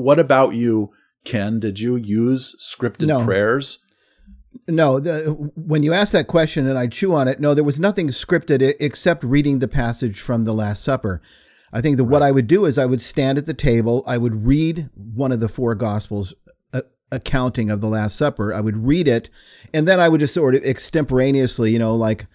what about you, Ken? Did you use scripted No. prayers? No, the, when you asked that question and I chew on it, no, there was nothing scripted except reading the passage from the Last Supper. I think that what I would do is I would stand at the table, I would read one of the four Gospels uh, accounting of the Last Supper. I would read it, and then I would just sort of extemporaneously, you know, like,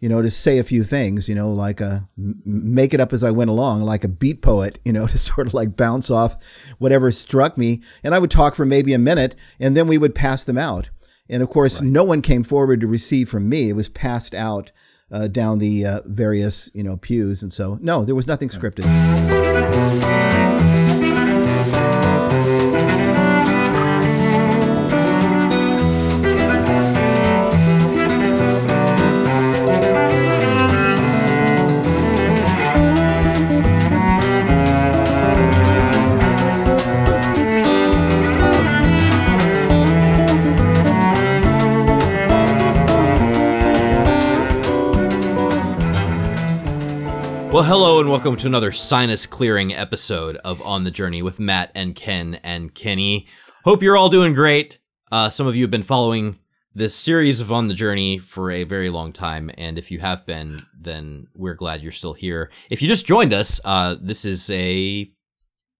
you know, to say a few things, you know, like a m- make it up as I went along, like a beat poet, you know, to sort of like bounce off whatever struck me. And I would talk for maybe a minute, and then we would pass them out. And of course, no one came forward to receive from me. It was passed out uh, down the uh, various, you know, pews. And so, no, there was nothing scripted. Well, hello and welcome to another sinus clearing episode of On the Journey with Matt and Ken and Kenny. Hope you're all doing great. Uh, some of you have been following this series of On the Journey for a very long time, and if you have been, then we're glad you're still here. If you just joined us, uh, this is a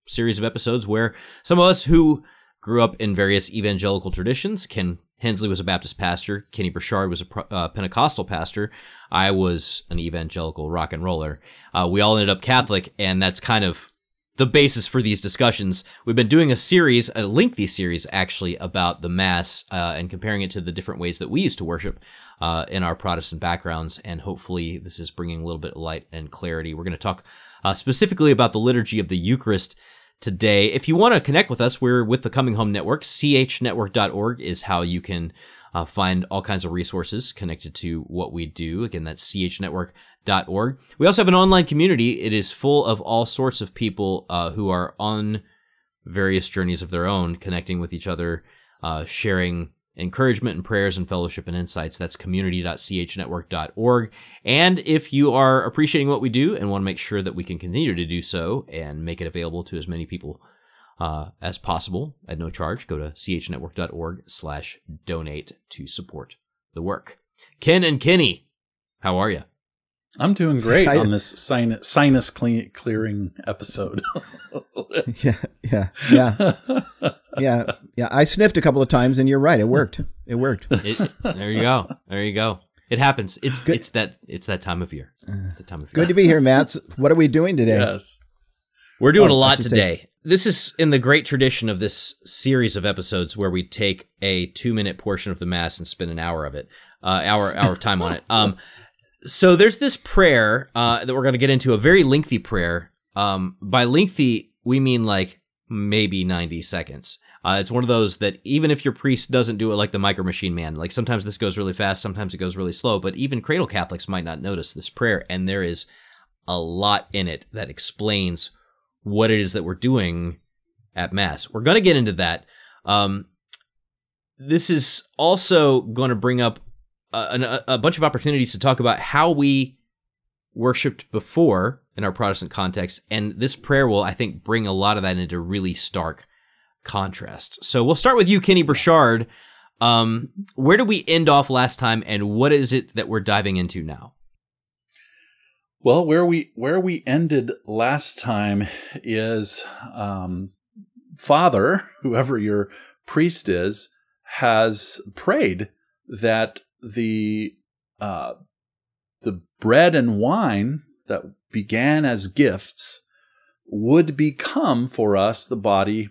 series of episodes where some of us who grew up in various evangelical traditions. Ken Hensley was a Baptist pastor. Kenny Burchard was a uh, Pentecostal pastor. I was an evangelical rock and roller. Uh, we all ended up Catholic, and that's kind of the basis for these discussions. We've been doing a series, a lengthy series actually, about the Mass uh, and comparing it to the different ways that we used to worship uh, in our Protestant backgrounds. And hopefully, this is bringing a little bit of light and clarity. We're going to talk uh, specifically about the liturgy of the Eucharist today. If you want to connect with us, we're with the Coming Home Network. chnetwork.org is how you can uh, find all kinds of resources connected to what we do. Again, that's chnetwork.org. We also have an online community. It is full of all sorts of people uh, who are on various journeys of their own, connecting with each other, uh, sharing encouragement and prayers and fellowship and insights. That's community.chnetwork.org. And if you are appreciating what we do and want to make sure that we can continue to do so and make it available to as many people uh, as possible at no charge, go to chnetwork.org slash donate to support the work. Ken and Kenny, how are you? I'm doing great I- on this sinus, sinus clean, clearing episode. yeah, yeah, yeah, yeah, yeah. I sniffed a couple of times, and you're right. It worked. It worked. It, there you go. There you go. It happens. It's good. it's that it's that time of year. It's the time of year. Good to be here, Matt. What are we doing today? yes. We're doing Oh, a lot I should say- today. This is in the great tradition of this series of episodes where we take a two minute portion of the mass and spend an hour of it, uh, hour hour of time on it. Um, so there's this prayer uh, that we're going to get into, a very lengthy prayer. Um, by lengthy, we mean like maybe 90 seconds. Uh, it's one of those that even if your priest doesn't do it like the micro machine man, like sometimes this goes really fast, sometimes it goes really slow, but even cradle Catholics might not notice this prayer. And there is a lot in it that explains what it is that we're doing at Mass. We're going to get into that. Um, this is also going to bring up a, a, a bunch of opportunities to talk about how we worshipped before in our Protestant context. And this prayer will, I think, bring a lot of that into really stark contrast. So we'll start with you, Kenny Burchard. Um, where did we end off last time, and what is it that we're diving into now? Well, where we where we ended last time is um, Father, whoever your priest is, has prayed that the uh, the bread and wine that began as gifts would become for us the body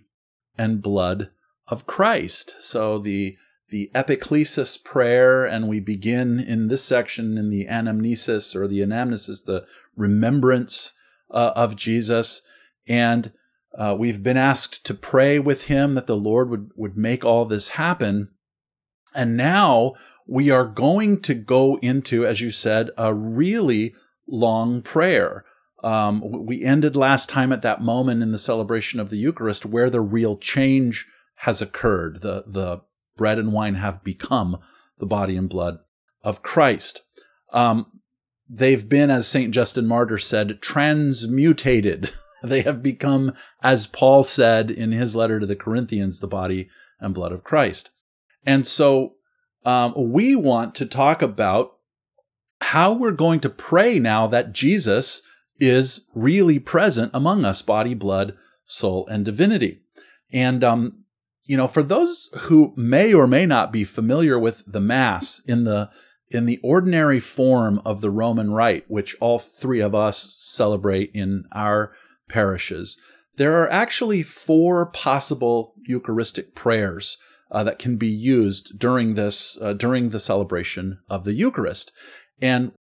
and blood of Christ. So the the epiclesis prayer, and we begin in this section in the anamnesis or the anamnesis, the remembrance uh, of Jesus. And uh, we've been asked to pray with him that the Lord would, would make all this happen. And now we are going to go into, as you said, a really long prayer. Um, we ended last time at that moment in the celebration of the Eucharist where the real change has occurred. The, the bread and wine have become the body and blood of Christ. Um, they've been, as St. Justin Martyr said, transmutated They have become, as Paul said in his letter to the Corinthians, the body and blood of Christ. And so um, we want to talk about how we're going to pray now that Jesus is really present among us, body, blood, soul, and divinity. And, um, you know, for those who may or may not be familiar with the Mass in the in the ordinary form of the Roman Rite, which all three of us celebrate in our parishes, there are actually four possible Eucharistic prayers uh, that can be used during this uh, during the celebration of the Eucharist. And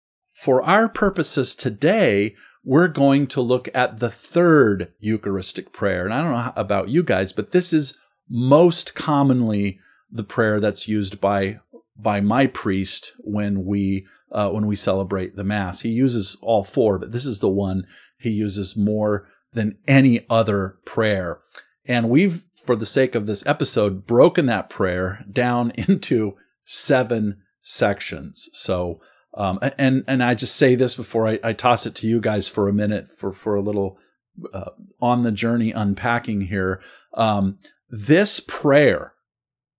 for our purposes today, we're going to look at the third Eucharistic prayer. And I don't know about you guys, but this is most commonly the prayer that's used by by my priest when we uh, when we celebrate the mass. He uses all four, but this is the one he uses more than any other prayer. And we've, for the sake of this episode, broken that prayer down into seven sections. So um, and and I just say this before I, I, toss it to you guys for a minute for for a little uh, on the journey unpacking here. Um, this prayer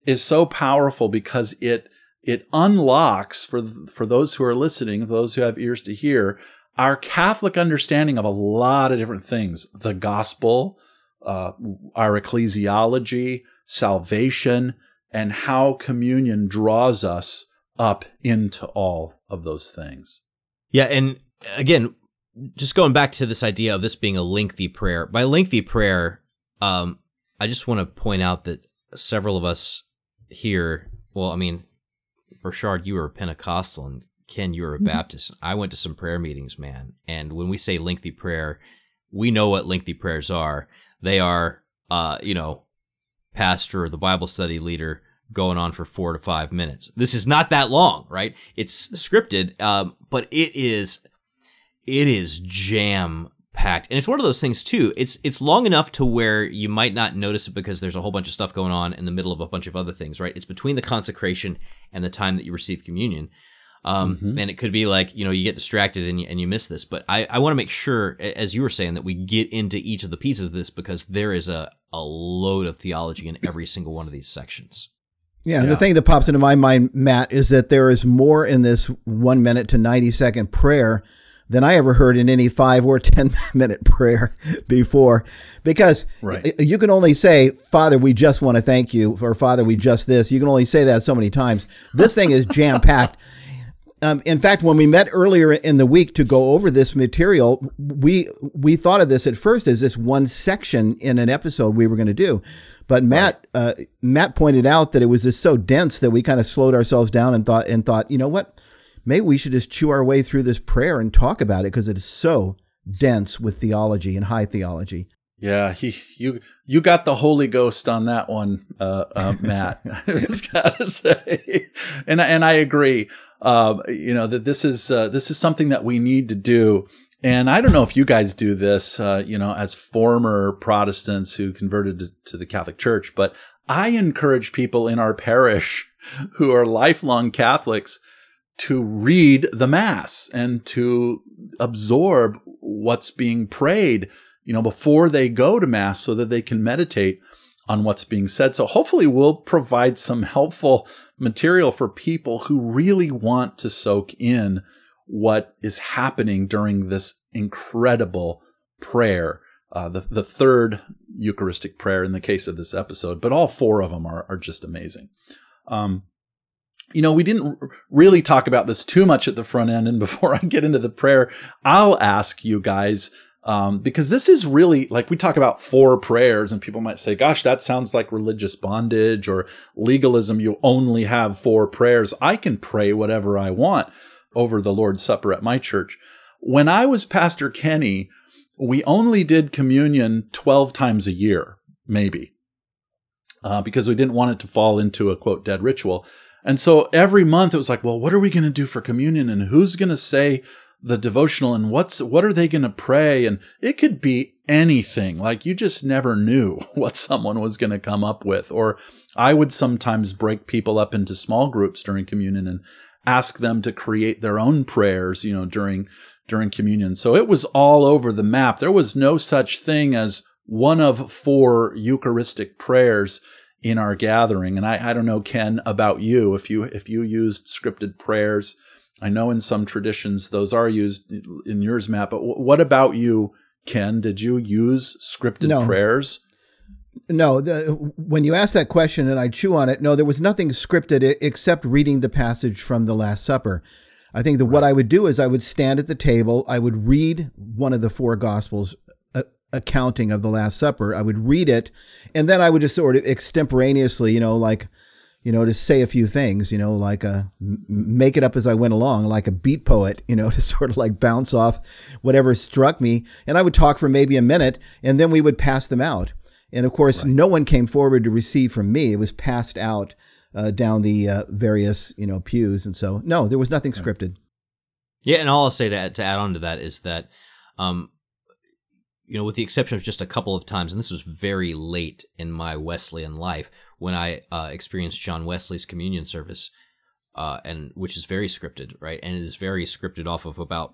is so powerful because it it unlocks for for those who are listening, those who have ears to hear, our Catholic understanding of a lot of different things: the gospel, uh, our ecclesiology, salvation, and how communion draws us up into all of those things. Yeah, and again, just going back to this idea of this being a lengthy prayer. By lengthy prayer, um, I just want to point out that several of us here, well, I mean, Burchard, you were a Pentecostal, and Ken, you were a mm-hmm. Baptist. I went to some prayer meetings, man. And when we say lengthy prayer, we know what lengthy prayers are. They are, uh, you know, pastor or the Bible study leader going on for four to five minutes. This is not that long, right? It's scripted, um, but it is it is jam packed, and it's one of those things too. It's it's long enough to where you might not notice it because there's a whole bunch of stuff going on in the middle of a bunch of other things, right? It's between the consecration and the time that you receive communion. Um, mm-hmm. And it could be like, you know, you get distracted and you, and you miss this. But I, I want to make sure, as you were saying, that we get into each of the pieces of this because there is a, a load of theology in every single one of these sections. Yeah, yeah, the thing that pops into my mind, Matt, is that there is more in this one minute to 90 second prayer than I ever heard in any five or 10 minute prayer before. Because right. you can only say, Father, we just want to thank you, or Father, we just this. You can only say that so many times. This thing is jam packed. Um, in fact, when we met earlier in the week to go over this material, we we thought of this at first as this one section in an episode we were going to do. But Matt right. uh, Matt pointed out that it was just so dense that we kind of slowed ourselves down and thought and thought, you know what? Maybe we should just chew our way through this prayer and talk about it because it is so dense with theology and high theology. Yeah, he, you you got the Holy Ghost on that one, uh, uh, Matt. I just gotta say, and and I agree. Uh, you know that this is uh, this is something that we need to do. And I don't know if you guys do this, uh, you know, as former Protestants who converted to the Catholic Church, but I encourage people in our parish who are lifelong Catholics to read the Mass and to absorb what's being prayed, you know, before they go to Mass so that they can meditate on what's being said. So hopefully we'll provide some helpful material for people who really want to soak in what is happening during this incredible prayer, uh, the, the third Eucharistic prayer in the case of this episode, but all four of them are, are just amazing. Um, you know, we didn't really talk about this too much at the front end. And before I get into the prayer, I'll ask you guys, um, because this is really like we talk about four prayers, and people might say, gosh, that sounds like religious bondage or legalism. You only have four prayers. I can pray whatever I want over the Lord's Supper at my church. When I was Pastor Kenny, we only did communion 12 times a year, maybe, uh, because we didn't want it to fall into a quote dead ritual. And so every month it was like, well, what are we going to do for communion and who's going to say the devotional and what's what are they going to pray and it could be anything like you just never knew what someone was going to come up with or i would sometimes break people up into small groups during communion and ask them to create their own prayers, you know, during during communion. So it was all over the map. There was no such thing as one of four Eucharistic prayers in our gathering. And I, I don't know, Ken, about you, if you if you used scripted prayers. I know in some traditions those are used in yours, Matt. But w- what about you, Ken? Did you use scripted No. prayers? No, the, when you ask that question and I chew on it, no, there was nothing scripted except reading the passage from the Last Supper. I think that what I would do is I would stand at the table, I would read one of the four Gospels uh, accounting of the Last Supper. I would read it, and then I would just sort of extemporaneously, you know, like, you know, to say a few things, you know, like a m- make it up as I went along, like a beat poet, you know, to sort of like bounce off whatever struck me. And I would talk for maybe a minute, and then we would pass them out. And of course, no one came forward to receive from me. It was passed out uh, down the uh, various, you know, pews. And so, no, there was nothing scripted. Yeah, and all I'll say to add, to add on to that is that, um, you know, with the exception of just a couple of times, and this was very late in my Wesleyan life when I uh, experienced John Wesley's communion service, uh, and which is very scripted, right? And it is very scripted off of about,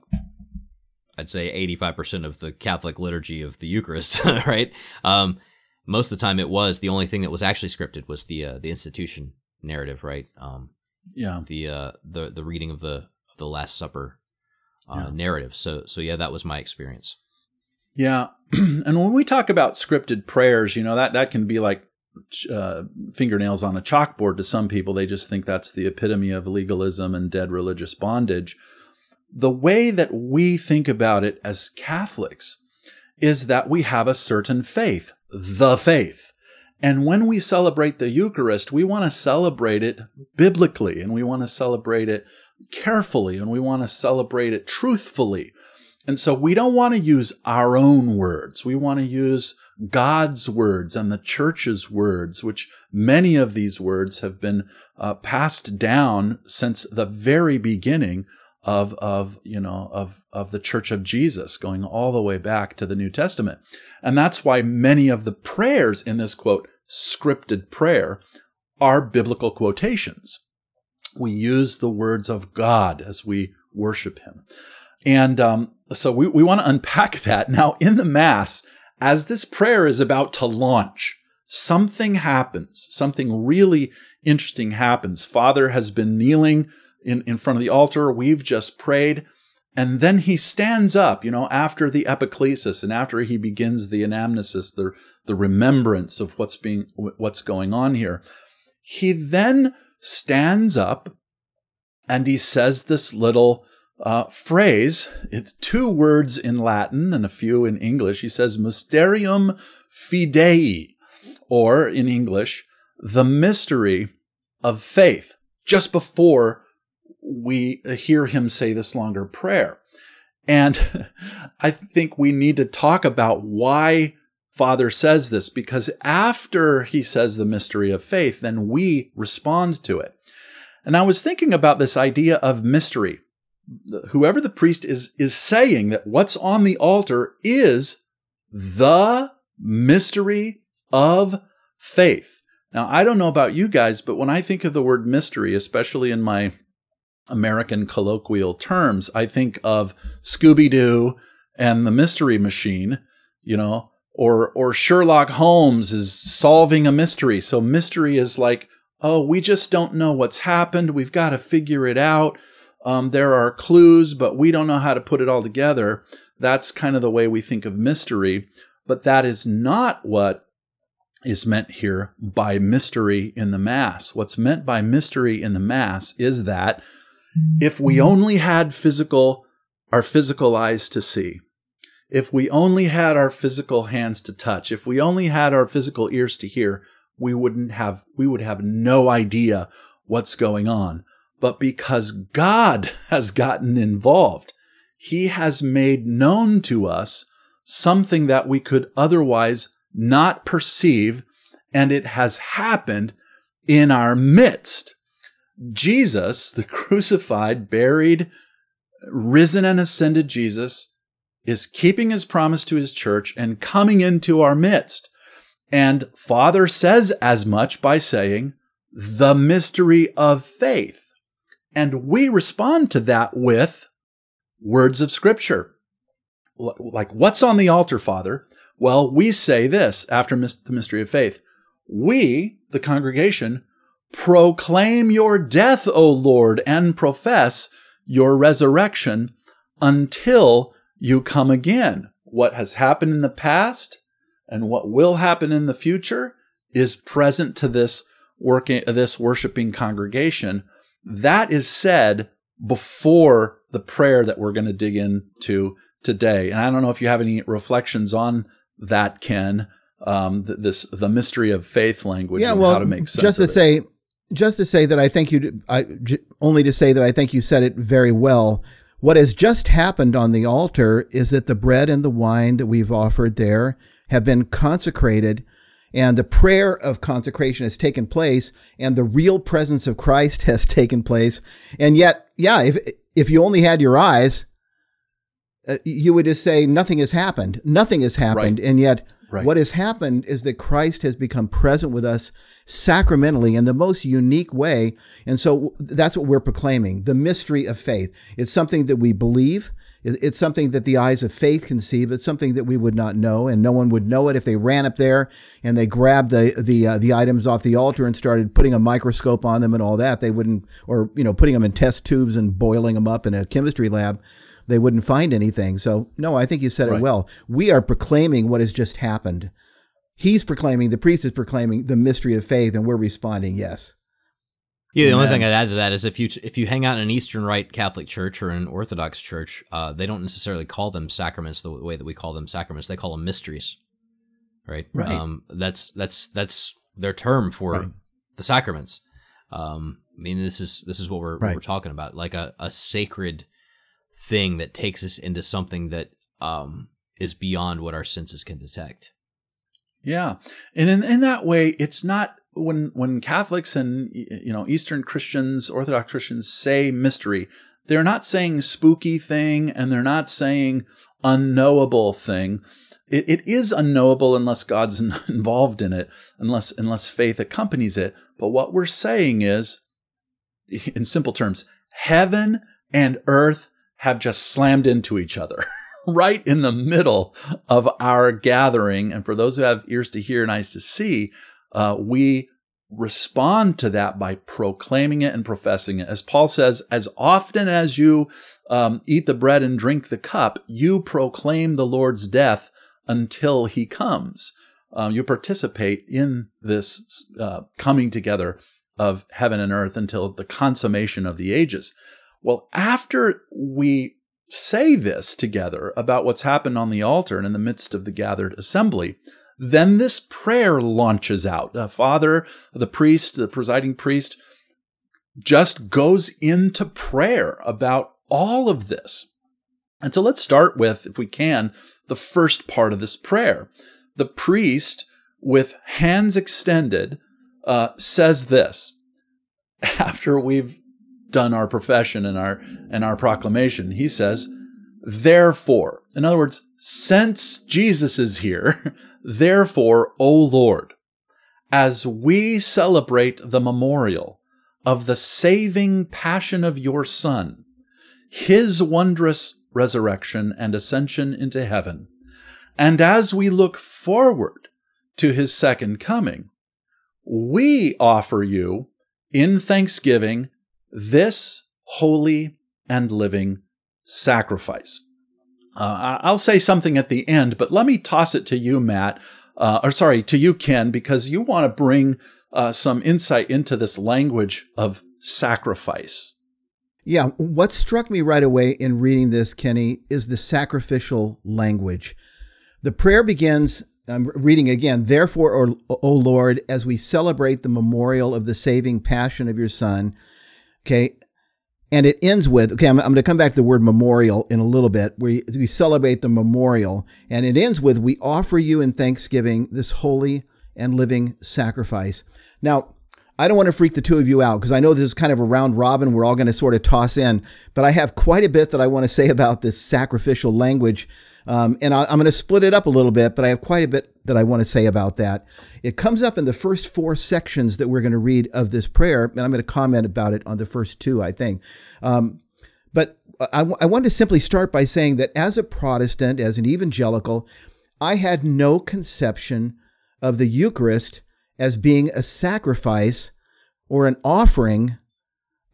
I'd say, eighty-five percent of the Catholic liturgy of the Eucharist, right? Um, most of the time, it was the only thing that was actually scripted was the uh, the institution narrative, right? Um, Yeah. the uh the the reading of the of the Last Supper uh, Yeah. narrative. So so yeah, that was my experience. Yeah. and when we talk about scripted prayers, you know, that, that can be like uh, fingernails on a chalkboard to some people. They just think that's the epitome of legalism and dead religious bondage. The way that we think about it as Catholics is that we have a certain faith, the faith. And when we celebrate the Eucharist, we want to celebrate it biblically and we want to celebrate it carefully and we want to celebrate it truthfully. And so we don't want to use our own words. We want to use God's words and the church's words, which many of these words have been uh, passed down since the very beginning of, of, you know, of, of the church of Jesus going all the way back to the New Testament. And that's why many of the prayers in this quote, scripted prayer are biblical quotations. We use the words of God as we worship him. And um, so we, we want to unpack that. Now, in the Mass, as this prayer is about to launch, something happens. Something really interesting happens. Father has been kneeling in, in front of the altar. We've just prayed. And then he stands up, you know, after the epiclesis and after he begins the anamnesis, the, the remembrance of what's being, what's going on here. He then stands up and he says this little uh, phrase, it, two words in Latin and a few in English. He says, Mysterium Fidei, or in English, the mystery of faith, just before we hear him say this longer prayer. And I think we need to talk about why Father says this, because after he says the mystery of faith, then we respond to it. And I was thinking about this idea of mystery whoever the priest is is saying that what's on the altar is the mystery of faith. Now, I don't know about you guys, but when I think of the word mystery, especially in my American colloquial terms, I think of Scooby Doo and the Mystery Machine, you know, or or Sherlock Holmes is solving a mystery. So mystery is like, oh, we just don't know what's happened. We've got to figure it out. Um, there are clues, but we don't know how to put it all together. That's kind of the way we think of mystery, but that is not what is meant here by mystery in the Mass. What's meant by mystery in the Mass is that if we only had physical, our physical eyes to see, if we only had our physical hands to touch, if we only had our physical ears to hear, we wouldn't have, we would have no idea what's going on but because God has gotten involved, He has made known to us something that we could otherwise not perceive, and it has happened in our midst. Jesus, the crucified, buried, risen, and ascended Jesus, is keeping his promise to his church and coming into our midst. And Father says as much by saying, the mystery of faith. And we respond to that with words of scripture. Like, what's on the altar, Father? Well, we say this after the mystery of faith. We, the congregation, proclaim your death, O Lord, and profess your resurrection until you come again. What has happened in the past and what will happen in the future is present to this working this worshiping congregation. That is said before the prayer that we're going to dig into today. And I don't know if you have any reflections on that, Ken. Um, this the mystery of faith language yeah, and well, how to make sense. Just to say, just to say that I think you, I j- only to say that I think you said it very well. What has just happened on the altar is that the bread and the wine that we've offered there have been consecrated and the prayer of consecration has taken place and the real presence of Christ has taken place. And yet, yeah, if, if you only had your eyes, uh, you would just say nothing has happened. Nothing has happened. Right. And yet, Right. what has happened is that Christ has become present with us sacramentally in the most unique way. And so that's what we're proclaiming the mystery of faith. It's something that we believe. It- It's something that the eyes of faith can see, but something that we would not know, and no one would know it if they ran up there and they grabbed the the uh, the items off the altar and started putting a microscope on them and all that. They wouldn't, or you know, putting them in test tubes and boiling them up in a chemistry lab. They wouldn't find anything. So no, I think you said it well. We are proclaiming what has just happened. He's proclaiming, the priest is proclaiming the mystery of faith, and we're responding, yes. Yeah, the only thing I'd add to that is if you if you hang out in an Eastern Rite Catholic church or an Orthodox church, uh, they don't necessarily call them sacraments the way that we call them sacraments. They call them mysteries, right? Right. Um, that's that's that's their term for Right. the sacraments. Um, I mean, this is this is what we're what we're talking about, like a, a sacred thing that takes us into something that um, is beyond what our senses can detect. Yeah, and in in that way, it's not when when Catholics and you know Eastern Christians, Orthodox Christians say mystery, they're not saying spooky thing, and they're not saying unknowable thing. It, it is unknowable unless God's involved in it, unless unless faith accompanies it. But what we're saying is, in simple terms, heaven and earth have just slammed into each other. right in the middle of our gathering. And for those who have ears to hear and eyes to see, uh, we respond to that by proclaiming it and professing it. As Paul says, as often as you um, eat the bread and drink the cup, you proclaim the Lord's death until he comes. Um, you participate in this uh, coming together of heaven and earth until the consummation of the ages. Well, after we say this together about what's happened on the altar and in the midst of the gathered assembly, then this prayer launches out. The father, the priest, the presiding priest just goes into prayer about all of this. And so let's start with, if we can, the first part of this prayer. The priest, with hands extended, uh, says this after we've done our profession and our and our proclamation. He says, "Therefore, in other words, since Jesus is here, therefore, O Lord, as we celebrate the memorial of the saving passion of your Son, his wondrous resurrection and ascension into heaven, and as we look forward to his second coming, we offer you in thanksgiving this holy and living sacrifice. Uh, I'll say something at the end, but let me toss it to you, Matt, uh, or sorry, to you, Ken, because you want to bring uh, some insight into this language of sacrifice. Yeah, what struck me right away in reading this, Kenny, is the sacrificial language. The prayer begins, I'm reading again, therefore, o, o Lord, as we celebrate the memorial of the saving passion of your Son, okay, and it ends with, okay, I'm, I'm going to come back to the word memorial in a little bit. We, we celebrate the memorial, and it ends with, we offer you in thanksgiving this holy and living sacrifice. Now, I don't want to freak the two of you out because I know this is kind of a round robin. We're all going to sort of toss in, but I have quite a bit that I want to say about this sacrificial language. Um, and I, I'm going to split it up a little bit, but I have quite a bit that I want to say about that. It comes up in the first four sections that we're going to read of this prayer, and I'm going to comment about it on the first two, I think. Um, but I, I want to simply start by saying that as a Protestant, as an evangelical, I had no conception of the Eucharist as being a sacrifice or an offering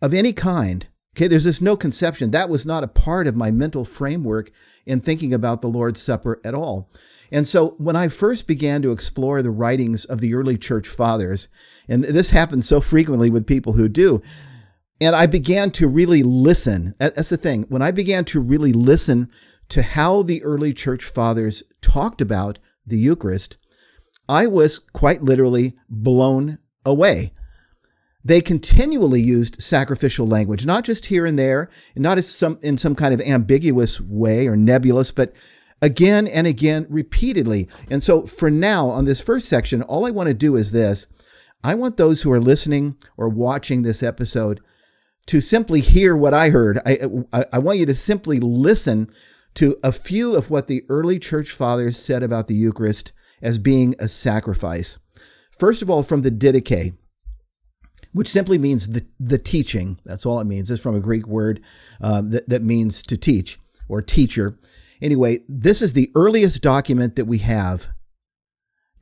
of any kind. Okay, there's this no conception. That was not a part of my mental framework in thinking about the Lord's Supper at all. And so when I first began to explore the writings of the early church fathers, and this happens so frequently with people who do, and I began to really listen. That's the thing. When I began to really listen to how the early church fathers talked about the Eucharist, I was quite literally blown away. They continually used sacrificial language, not just here and there, not as some, in some kind of ambiguous way or nebulous, but again and again repeatedly. And so for now, on this first section, all I want to do is this. I want those who are listening or watching this episode to simply hear what I heard. I, I, I, want you to simply listen to a few of what the early church fathers said about the Eucharist as being a sacrifice. First of all, from the Didache, which simply means the, the teaching. That's all it means. It's from a Greek word um, that, that means to teach or teacher. Anyway, this is the earliest document that we have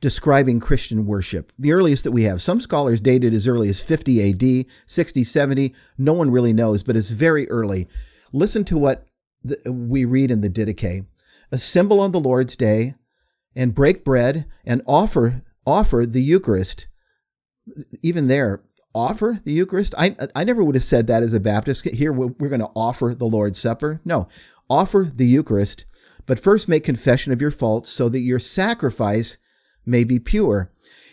describing Christian worship, the earliest that we have. Some scholars date it as early as 50 AD, 60, 70. No one really knows, but it's very early. Listen to what the, we read in the Didache. Assemble on the Lord's day and break bread and offer offer the Eucharist. Even there, offer the Eucharist. I I never would have said that as a Baptist. Here we're, we're going to offer the Lord's Supper. No, offer the Eucharist, but first make confession of your faults so that your sacrifice may be pure.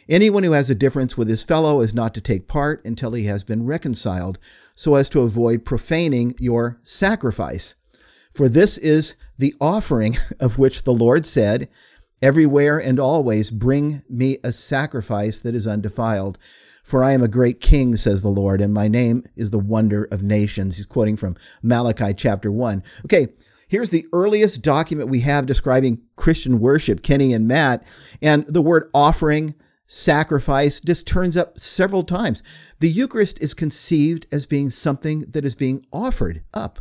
Anyone who has a difference with his fellow is not to take part until he has been reconciled, so as to avoid profaning your sacrifice. For this is the offering of which the Lord said, Everywhere and always bring me a sacrifice that is undefiled. For I am a great king, says the Lord, and my name is the wonder of nations. He's quoting from Malachi chapter 1. Okay, Here's the earliest document we have describing Christian worship, Kenny and Matt, and the word offering, sacrifice just turns up several times. The Eucharist is conceived as being something that is being offered up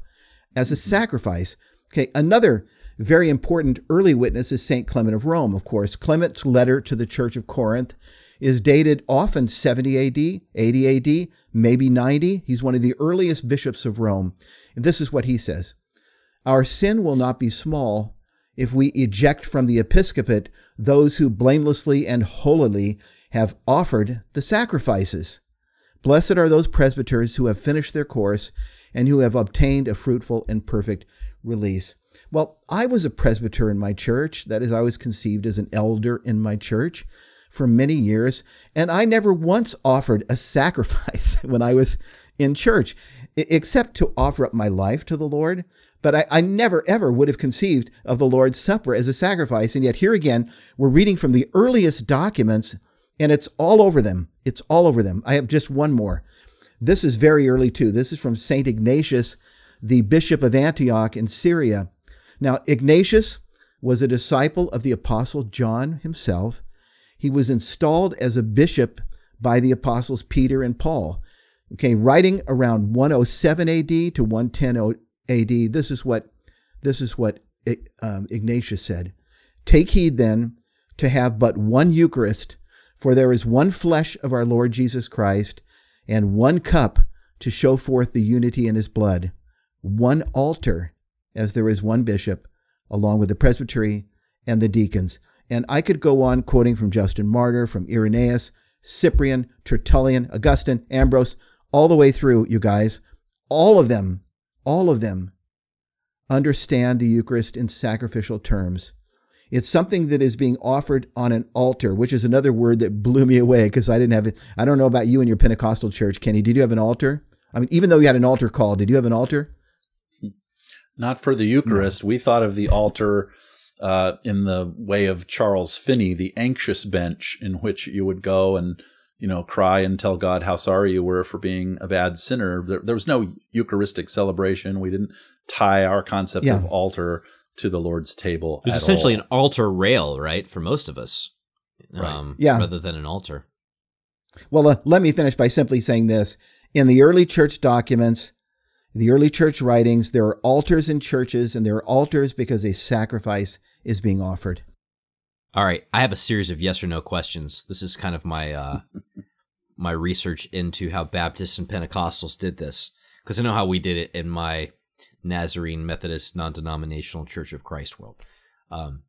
as a sacrifice. Okay, another very important early witness is St. Clement of Rome, of course. Clement's letter to the Church of Corinth is dated often 70 AD, 80 AD, maybe 90. He's one of the earliest bishops of Rome. And this is what he says our sin will not be small if we eject from the episcopate those who blamelessly and holily have offered the sacrifices. Blessed are those presbyters who have finished their course and who have obtained a fruitful and perfect release. Well, I was a presbyter in my church. That is, I was conceived as an elder in my church for many years, and I never once offered a sacrifice when I was in church, except to offer up my life to the Lord. But I, I, never, ever would have conceived of the Lord's Supper as a sacrifice. And yet, here again, we're reading from the earliest documents, and it's all over them. It's all over them. I have just one more. This is very early, too. This is from St. Ignatius, the Bishop of Antioch in Syria. Now, Ignatius was a disciple of the Apostle John himself. He was installed as a bishop by the apostles Peter and Paul. Okay, writing around 107 AD to 110 AD, this is what this is what um, Ignatius said. Take heed then to have but one Eucharist, for there is one flesh of our Lord Jesus Christ, and one cup to show forth the unity in his blood, one altar, as there is one bishop, along with the presbytery and the deacons. And I could go on quoting from Justin Martyr, from Irenaeus, Cyprian, Tertullian, Augustine, Ambrose, all the way through, you guys. All of them all of them understand the Eucharist in sacrificial terms. It's something that is being offered on an altar, which is another word that blew me away because I didn't have it. I don't know about you and your Pentecostal church, Kenny. Did you have an altar? I mean, even though you had an altar call, did you have an altar? Not for the Eucharist. No. We thought of the altar uh, in the way of Charles Finney, the anxious bench, in which you would go and you know, cry and tell God how sorry you were for being a bad sinner. There, there was no Eucharistic celebration. We didn't tie our concept yeah. of altar to the Lord's table. It was essentially all. an altar rail, right, for most of us. Right. Um, yeah. Rather than an altar. Well, uh, let me finish by simply saying this. In the early church documents, the early church writings, there are altars in churches, and there are altars because a sacrifice is being offered. All right, I have a series of yes or no questions. This is kind of my uh, my research into how Baptists and Pentecostals did this because I know how we did it in my Nazarene Methodist non-denominational Church of Christ world, um,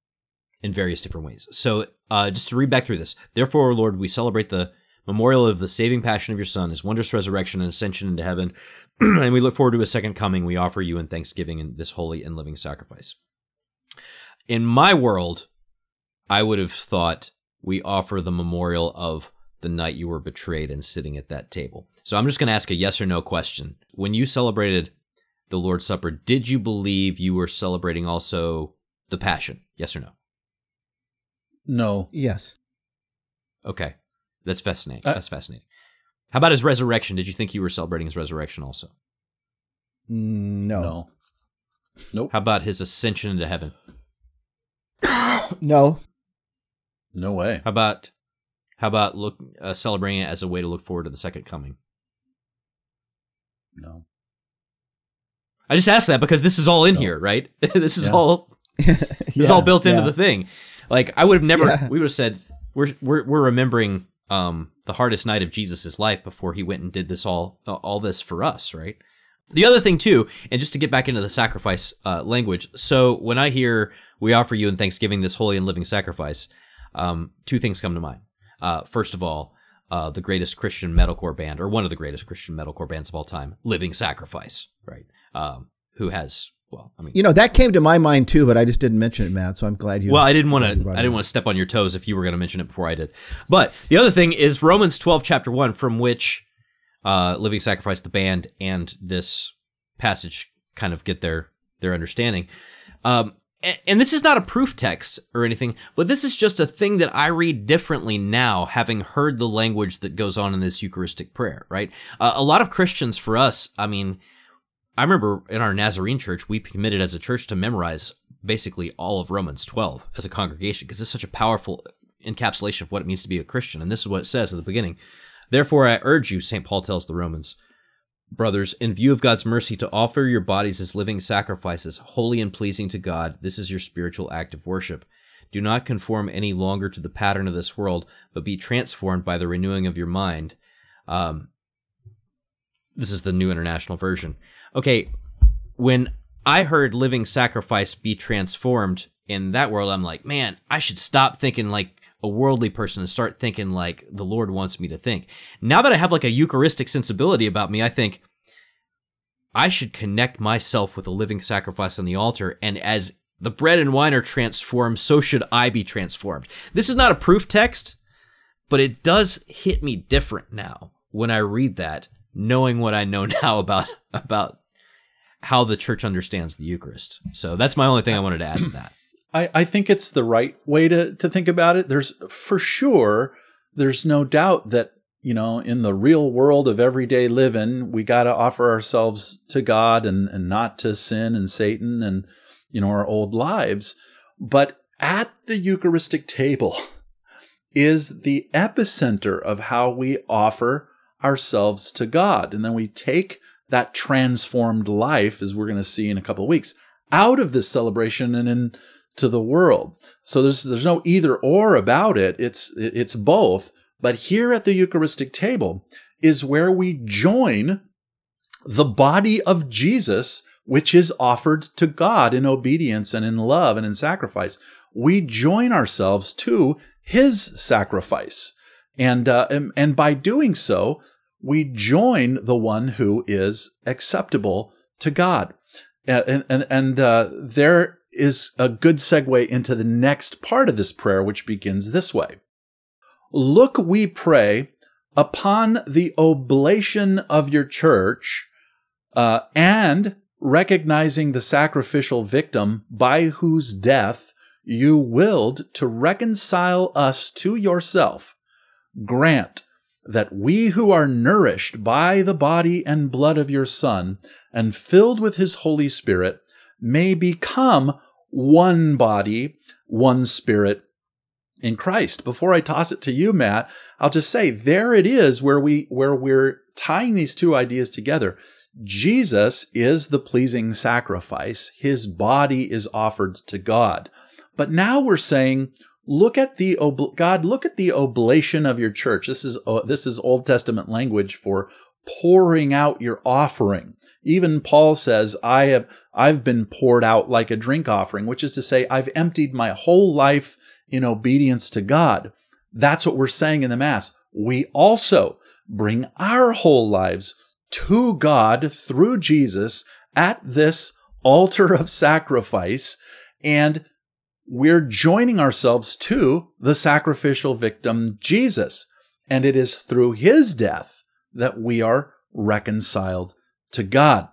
in various different ways. So, uh, just to read back through this, therefore, Lord, we celebrate the memorial of the saving passion of your Son, his wondrous resurrection and ascension into heaven, and we look forward to a second coming. We offer you in thanksgiving in this holy and living sacrifice. In my world, I would have thought we offer the memorial of the night you were betrayed and sitting at that table. So I'm just going to ask a yes or no question. When you celebrated the Lord's Supper, did you believe you were celebrating also the Passion? Yes or no? No. Yes. Okay. That's fascinating. Uh, That's fascinating. How about his resurrection? Did you think you were celebrating his resurrection also? Mm, No. No. Nope. How about his ascension into heaven? No. No way. How about how about look uh, celebrating it as a way to look forward to the second coming? No. I just asked that because this is all in No. here, right? this is Yeah. all this is all built into the thing. Like I would have never Yeah. we would have said we're we're we're remembering um the hardest night of Jesus' life before he went and did this all all this for us, right? The other thing too, and just to get back into the sacrifice uh, language. So when I hear we offer you in Thanksgiving this holy and living sacrifice, um, two things come to mind. Uh, first of all, uh, the greatest Christian metalcore band, or one of the greatest Christian metalcore bands of all time, Living Sacrifice, right? Um, who has well, I mean, You know, that came to my mind too, but I just didn't mention it, Matt. So I'm glad you. well, I didn't want to. I didn't want to step on your toes if you were going to mention it before I did. But the other thing is Romans twelve, chapter one, from which uh, living sacrifice, the band, and this passage kind of get their their understanding. Um, and, and this is not a proof text or anything, but this is just a thing that I read differently now, having heard the language that goes on in this Eucharistic prayer. Right, uh, a lot of Christians, for us, I mean. I remember in our Nazarene church, we committed as a church to memorize basically all of Romans 12 as a congregation because it's such a powerful encapsulation of what it means to be a Christian. And this is what it says at the beginning. Therefore, I urge you, St. Paul tells the Romans, brothers, in view of God's mercy, to offer your bodies as living sacrifices, holy and pleasing to God. This is your spiritual act of worship. Do not conform any longer to the pattern of this world, but be transformed by the renewing of your mind. Um, this is the New International Version. Okay, when I heard living sacrifice be transformed in that world, I'm like, man, I should stop thinking like a worldly person and start thinking like the Lord wants me to think. Now that I have like a Eucharistic sensibility about me, I think I should connect myself with a living sacrifice on the altar. And as the bread and wine are transformed, so should I be transformed. This is not a proof text, but it does hit me different now when I read that, knowing what I know now about about how the church understands the Eucharist. So that's my only thing I wanted to add to that. I, I think it's the right way to, to think about it. There's for sure, there's no doubt that, you know, in the real world of everyday living, we got to offer ourselves to God and, and not to sin and Satan and, you know, our old lives. But at the Eucharistic table is the epicenter of how we offer ourselves to God. And then we take that transformed life, as we're going to see in a couple of weeks, out of this celebration and into the world. So there's there's no either or about it. It's it's both. But here at the Eucharistic table is where we join the body of Jesus, which is offered to God in obedience and in love and in sacrifice. We join ourselves to His sacrifice, and uh, and, and by doing so, we join the one who is acceptable to God. And, and, and uh, there is a good segue into the next part of this prayer, which begins this way Look, we pray, upon the oblation of your church, uh, and recognizing the sacrificial victim by whose death you willed to reconcile us to yourself. Grant that we who are nourished by the body and blood of your Son and filled with his Holy Spirit may become one body, one spirit in Christ. Before I toss it to you, Matt, I'll just say there it is where we where we're tying these two ideas together. Jesus is the pleasing sacrifice. His body is offered to God. But now we're saying, look at the ob- God, look at the oblation of your church. This is uh, this is Old Testament language for pouring out your offering. Even Paul says, I have I've been poured out like a drink offering, which is to say I've emptied my whole life in obedience to God. That's what we're saying in the mass. We also bring our whole lives to God through Jesus at this altar of sacrifice and we're joining ourselves to the sacrificial victim, Jesus. And it is through his death that we are reconciled to God.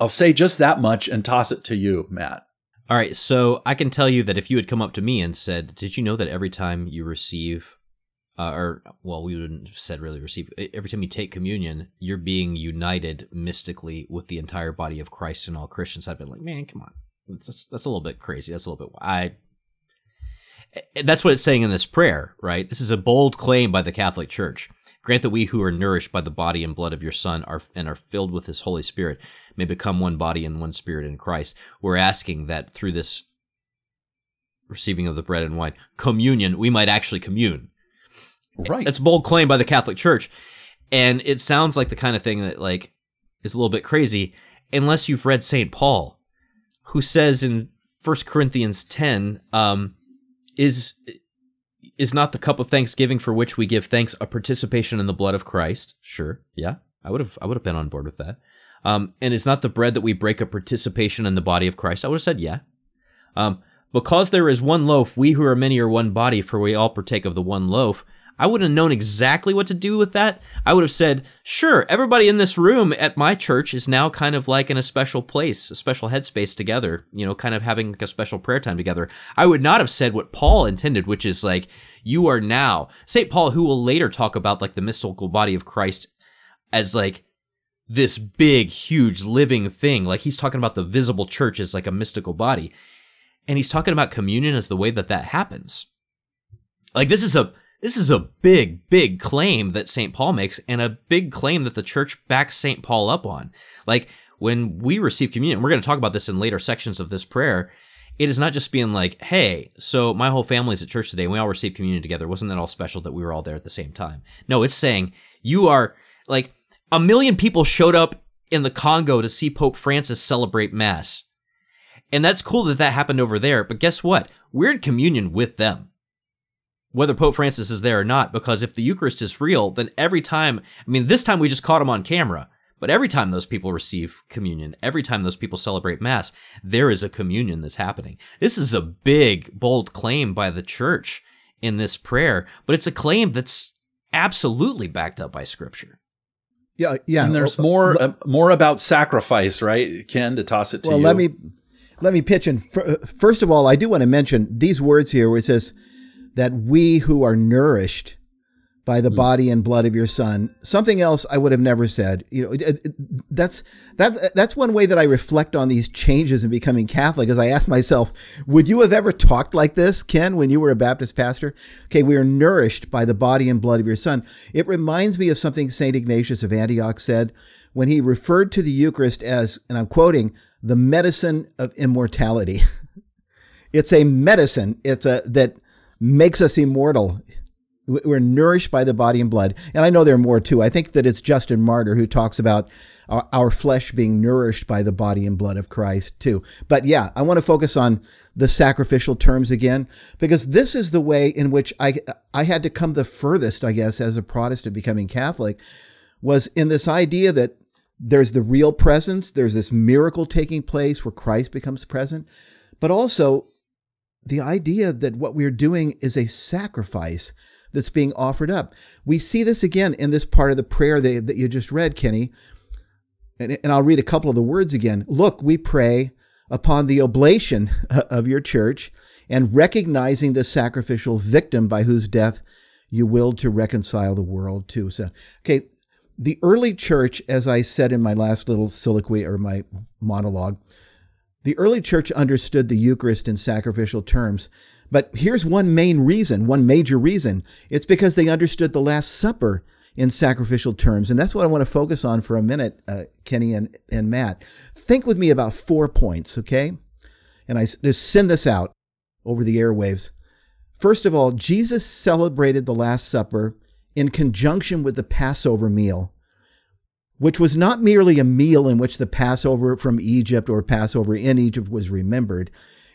I'll say just that much and toss it to you, Matt. All right, so I can tell you that if you had come up to me and said, "Did you know that every time you receive, uh, or well, we wouldn't have said really receive, every time you take communion, you're being united mystically with the entire body of Christ and all Christians," I'd been like, "Man, come on, that's that's a little bit crazy. That's a little bit I." That's what it's saying in this prayer, right? This is a bold claim by the Catholic Church. Grant that we who are nourished by the body and blood of your Son are and are filled with his Holy Spirit may become one body and one spirit in Christ. We're asking that through this receiving of the bread and wine, communion, we might actually commune. Right. That's a bold claim by the Catholic Church. And it sounds like the kind of thing that like is a little bit crazy unless you've read St. Paul, who says in 1 Corinthians 10, um, is is not the cup of thanksgiving for which we give thanks a participation in the blood of Christ? Sure, yeah, I would have I would have been on board with that. Um, and is not the bread that we break a participation in the body of Christ? I would have said yeah. Um, because there is one loaf, we who are many are one body, for we all partake of the one loaf. I wouldn't have known exactly what to do with that. I would have said, sure, everybody in this room at my church is now kind of like in a special place, a special headspace together, you know, kind of having like a special prayer time together. I would not have said what Paul intended, which is like, you are now, St. Paul, who will later talk about like the mystical body of Christ as like this big, huge living thing. Like he's talking about the visible church as like a mystical body. And he's talking about communion as the way that that happens. Like this is a, this is a big, big claim that St. Paul makes and a big claim that the church backs St. Paul up on. Like when we receive communion, we're going to talk about this in later sections of this prayer. It is not just being like, hey, so my whole family's at church today and we all received communion together. Wasn't that all special that we were all there at the same time? No, it's saying you are like a million people showed up in the Congo to see Pope Francis celebrate Mass. And that's cool that that happened over there. But guess what? We're in communion with them whether Pope Francis is there or not, because if the Eucharist is real, then every time, I mean, this time we just caught him on camera, but every time those people receive communion, every time those people celebrate Mass, there is a communion that's happening. This is a big, bold claim by the church in this prayer, but it's a claim that's absolutely backed up by Scripture. Yeah, yeah. And there's more uh, more about sacrifice, right, Ken? To toss it to well, you. let me let me pitch in. First of all, I do want to mention these words here, where it says that we who are nourished by the mm. body and blood of your son something else i would have never said. You know it, it, that's that that's one way that i reflect on these changes in becoming catholic is i ask myself would you have ever talked like this ken when you were a baptist pastor? Okay we are nourished by the body and blood of your son. It reminds me of something st ignatius of antioch said when he referred to the eucharist as and i'm quoting the medicine of immortality. It's a medicine. It's a that makes us immortal. We're nourished by the body and blood. And I know there are more too. I think that it's Justin Martyr who talks about our, flesh being nourished by the body and blood of Christ too. But yeah, I want to focus on the sacrificial terms again because this is the way in which I I had to come the furthest, I guess, as a Protestant becoming Catholic was in this idea that there's the real presence, there's this miracle taking place where Christ becomes present, but also the idea that what we're doing is a sacrifice that's being offered up. We see this again in this part of the prayer that, that you just read, Kenny. And, and I'll read a couple of the words again. Look, we pray upon the oblation of your church and recognizing the sacrificial victim by whose death you willed to reconcile the world to. So, okay, the early church, as I said in my last little soliloquy or my monologue, the early church understood the Eucharist in sacrificial terms. But here's one main reason, one major reason. It's because they understood the Last Supper in sacrificial terms. And that's what I want to focus on for a minute, uh, Kenny and, and Matt. Think with me about four points, okay? And I just send this out over the airwaves. First of all, Jesus celebrated the Last Supper in conjunction with the Passover meal, which was not merely a meal in which the Passover from Egypt or Passover in Egypt was remembered,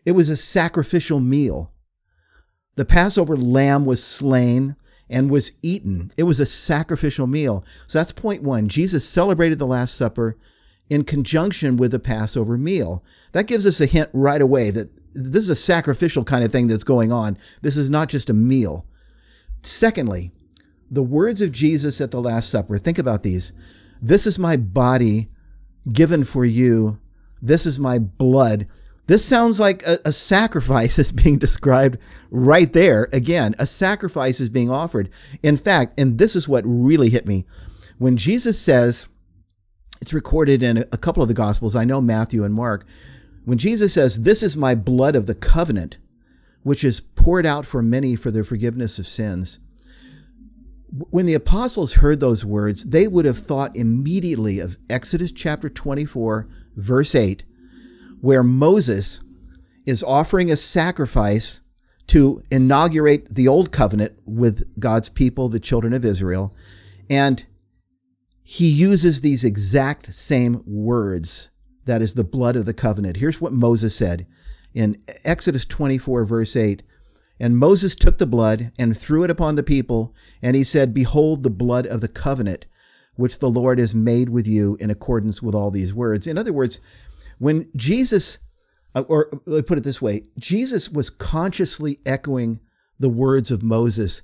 it was a sacrificial meal. The Passover lamb was slain and was eaten. It was a sacrificial meal. So that's point one. Jesus celebrated the Last Supper in conjunction with the Passover meal. That gives us a hint right away that this is a sacrificial kind of thing that's going on. This is not just a meal. Secondly, the words of Jesus at the Last Supper, think about these. This is my body given for you. This is my blood. This sounds like a, a, sacrifice is being described right there. Again, a sacrifice is being offered. In fact, and this is what really hit me, when Jesus says, it's recorded in a couple of the Gospels, I know Matthew and Mark, when Jesus says, This is my blood of the covenant, which is poured out for many for the forgiveness of sins. When the apostles heard those words, they would have thought immediately of Exodus chapter 24, verse 8 where Moses is offering a sacrifice to inaugurate the old covenant with God's people, the children of Israel. And he uses these exact same words that is the blood of the covenant. Here's what Moses said in Exodus 24, verse 8. And Moses took the blood and threw it upon the people, and he said, Behold the blood of the covenant, which the Lord has made with you in accordance with all these words. In other words, when Jesus, uh, or let me put it this way, Jesus was consciously echoing the words of Moses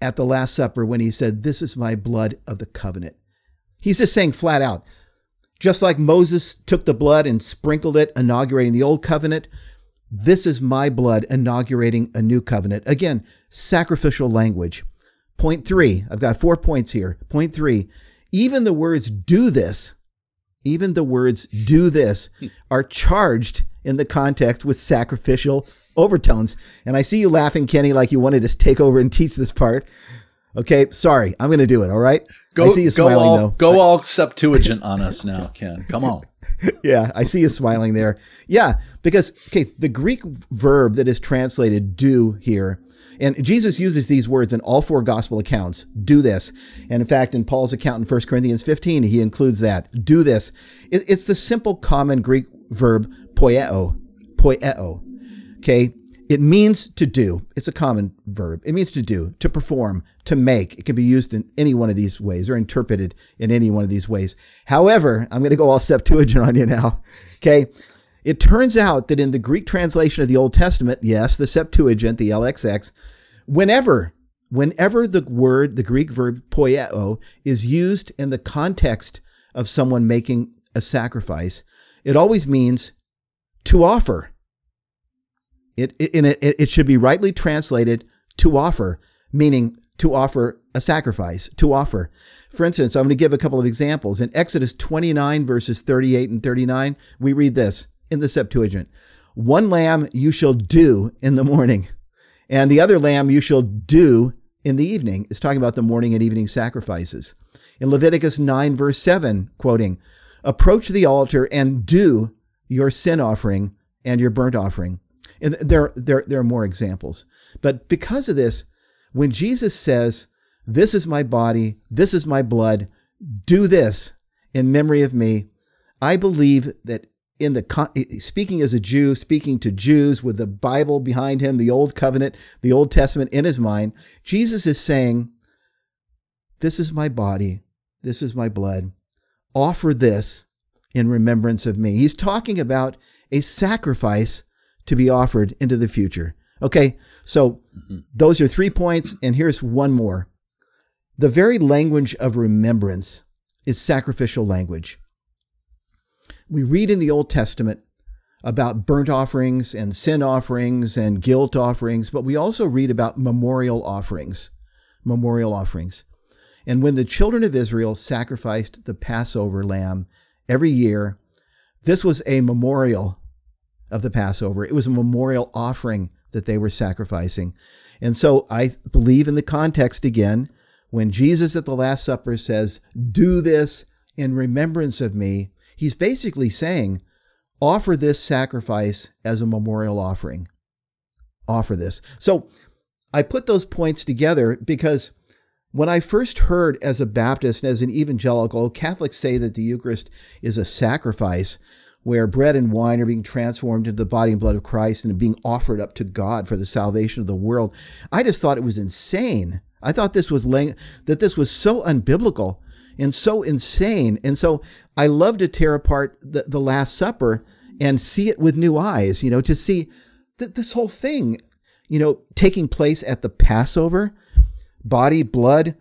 at the Last Supper when he said, This is my blood of the covenant. He's just saying flat out, just like Moses took the blood and sprinkled it, inaugurating the old covenant, this is my blood inaugurating a new covenant. Again, sacrificial language. Point three, I've got four points here. Point three, even the words do this even the words do this are charged in the context with sacrificial overtones. And I see you laughing, Kenny, like you wanted to just take over and teach this part. Okay, sorry, I'm going to do it. All right. Go, I see you smiling all, though. Go all Septuagint on us now, Ken. Come on. yeah, I see you smiling there. Yeah, because okay, the Greek verb that is translated "do" here and Jesus uses these words in all four gospel accounts do this. And in fact, in Paul's account in 1 Corinthians 15, he includes that do this. it's the simple common Greek verb poieo. Poieo. Okay. It means to do. It's a common verb. It means to do, to perform, to make. It can be used in any one of these ways or interpreted in any one of these ways. However, I'm going to go all Septuagint on you now. Okay. It turns out that in the Greek translation of the Old Testament, yes, the Septuagint, the LXX, whenever whenever the word, the Greek verb poieo, is used in the context of someone making a sacrifice, it always means to offer. It, it, it, it should be rightly translated to offer, meaning to offer a sacrifice, to offer. For instance, I'm going to give a couple of examples. In Exodus 29, verses 38 and 39, we read this in the Septuagint One lamb you shall do in the morning, and the other lamb you shall do in the evening. It's talking about the morning and evening sacrifices. In Leviticus 9, verse 7, quoting, Approach the altar and do your sin offering and your burnt offering. And there, there, there are more examples. But because of this, when Jesus says, This is my body, this is my blood, do this in memory of me, I believe that in the speaking as a Jew, speaking to Jews with the Bible behind him, the Old Covenant, the Old Testament in his mind, Jesus is saying, This is my body, this is my blood. Offer this in remembrance of me. He's talking about a sacrifice to be offered into the future. Okay, so those are three points, and here's one more. The very language of remembrance is sacrificial language we read in the Old Testament about burnt offerings and sin offerings and guilt offerings, but we also read about memorial offerings. Memorial offerings. And when the children of Israel sacrificed the Passover lamb every year, this was a memorial of the Passover. It was a memorial offering that they were sacrificing. And so I believe in the context again, when Jesus at the Last Supper says, Do this in remembrance of me, he's basically saying, Offer this sacrifice as a memorial offering. Offer this. So I put those points together because when I first heard as a Baptist and as an evangelical, Catholics say that the Eucharist is a sacrifice where bread and wine are being transformed into the body and blood of Christ and being offered up to God for the salvation of the world. I just thought it was insane. I thought this was laying, that this was so unbiblical and so insane. And so I love to tear apart the, the Last Supper and see it with new eyes, you know, to see that this whole thing, you know, taking place at the Passover, body, blood,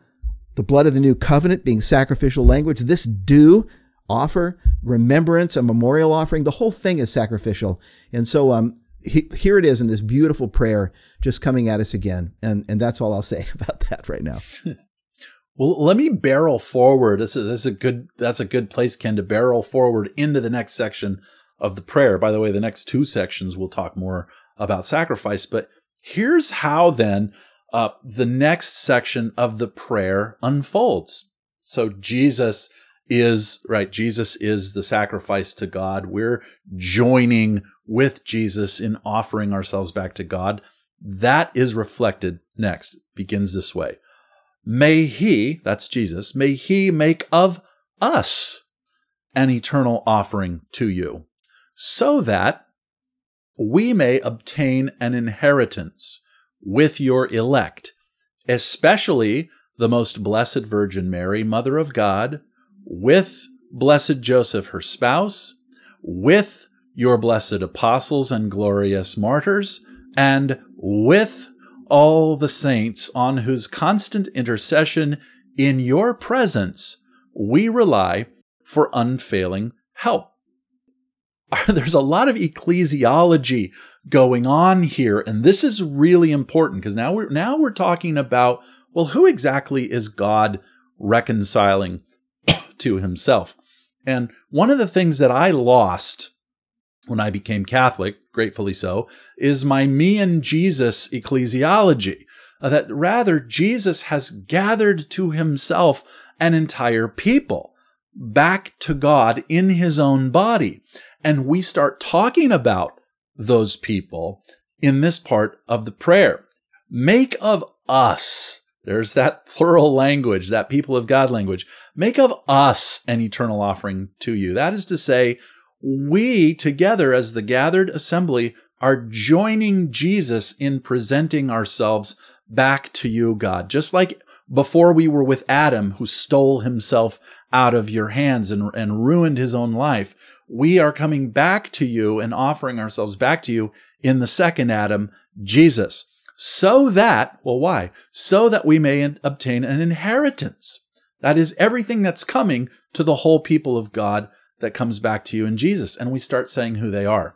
the blood of the new covenant being sacrificial language, this do offer, remembrance, a memorial offering. The whole thing is sacrificial. And so um, he, here it is in this beautiful prayer just coming at us again. And, and that's all I'll say about that right now. well, let me barrel forward. This is, this is a good, that's a good place, Ken, to barrel forward into the next section of the prayer. By the way, the next two sections we'll talk more about sacrifice, but here's how then uh, the next section of the prayer unfolds. So Jesus is, right, Jesus is the sacrifice to God. We're joining with Jesus in offering ourselves back to God. That is reflected next. It begins this way. May he, that's Jesus, may he make of us an eternal offering to you, so that we may obtain an inheritance with your elect, especially the most blessed Virgin Mary, Mother of God, with blessed Joseph, her spouse, with your blessed apostles and glorious martyrs, and with all the saints on whose constant intercession in your presence we rely for unfailing help. There's a lot of ecclesiology going on here, and this is really important because now we're now we're talking about well, who exactly is God reconciling to himself? And one of the things that I lost when I became Catholic, gratefully so, is my me and Jesus ecclesiology. Uh, that rather Jesus has gathered to himself an entire people back to God in his own body. And we start talking about those people in this part of the prayer. Make of us, there's that plural language, that people of God language. Make of us an eternal offering to you. That is to say, we together as the gathered assembly are joining Jesus in presenting ourselves back to you, God. Just like before we were with Adam, who stole himself out of your hands and, and ruined his own life, we are coming back to you and offering ourselves back to you in the second Adam, Jesus. So that, well, why? So that we may obtain an inheritance. That is everything that's coming to the whole people of God that comes back to you in Jesus. And we start saying who they are,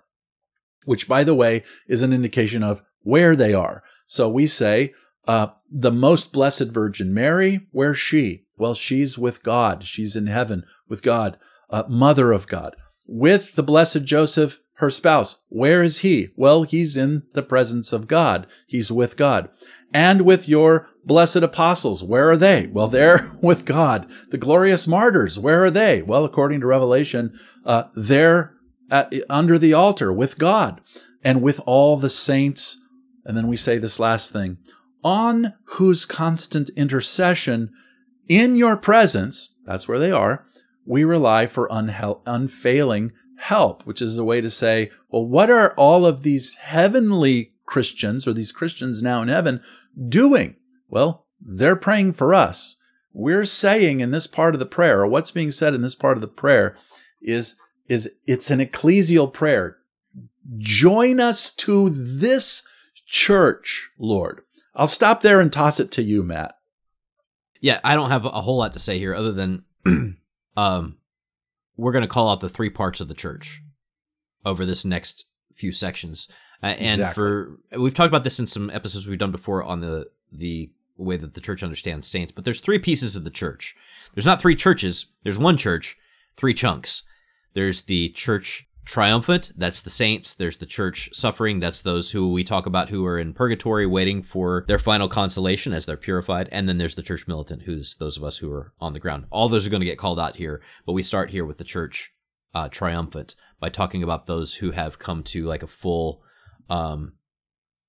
which, by the way, is an indication of where they are. So we say, uh, the most blessed Virgin Mary, where's she? Well, she's with God. She's in heaven with God, uh, mother of God with the blessed Joseph, her spouse. Where is he? Well, he's in the presence of God. He's with God. And with your blessed apostles. Where are they? Well, they're with God. The glorious martyrs. Where are they? Well, according to Revelation, uh, they're at, under the altar with God and with all the saints. And then we say this last thing on whose constant intercession in your presence, that's where they are, we rely for unhel- unfailing help, which is a way to say, well, what are all of these heavenly Christians or these Christians now in heaven doing? Well, they're praying for us. We're saying in this part of the prayer, or what's being said in this part of the prayer is, is it's an ecclesial prayer. Join us to this church, Lord. I'll stop there and toss it to you, Matt. Yeah, I don't have a whole lot to say here other than um, we're going to call out the three parts of the church over this next few sections. Uh, and exactly. for we've talked about this in some episodes we've done before on the the way that the church understands saints, but there's three pieces of the church. There's not three churches, there's one church, three chunks. There's the church triumphant. That's the saints. There's the church suffering. That's those who we talk about who are in purgatory waiting for their final consolation as they're purified. And then there's the church militant, who's those of us who are on the ground. All those are going to get called out here, but we start here with the church uh, triumphant by talking about those who have come to like a full um,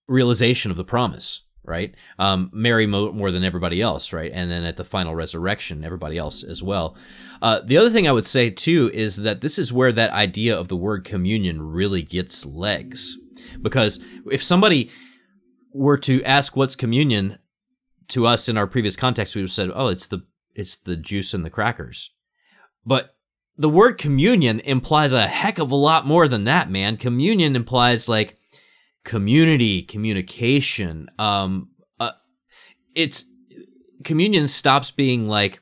realization of the promise right? Um, Mary mo- more than everybody else, right? And then at the final resurrection, everybody else as well. Uh, the other thing I would say too is that this is where that idea of the word communion really gets legs. Because if somebody were to ask what's communion to us in our previous context, we would have said, oh, it's the it's the juice and the crackers. But the word communion implies a heck of a lot more than that, man. Communion implies like community, communication. Um, uh, it's communion stops being like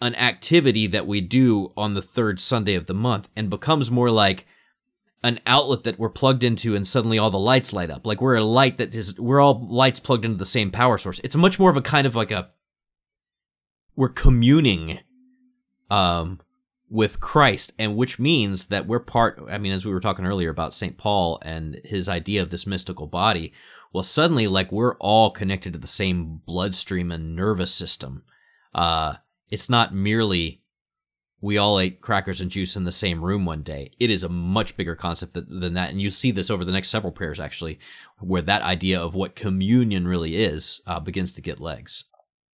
an activity that we do on the third Sunday of the month and becomes more like an outlet that we're plugged into and suddenly all the lights light up. Like we're a light that is, we're all lights plugged into the same power source. It's much more of a kind of like a, we're communing, um, with Christ, and which means that we're part. I mean, as we were talking earlier about St. Paul and his idea of this mystical body, well, suddenly, like, we're all connected to the same bloodstream and nervous system. Uh, it's not merely we all ate crackers and juice in the same room one day. It is a much bigger concept than that. And you see this over the next several prayers, actually, where that idea of what communion really is uh, begins to get legs.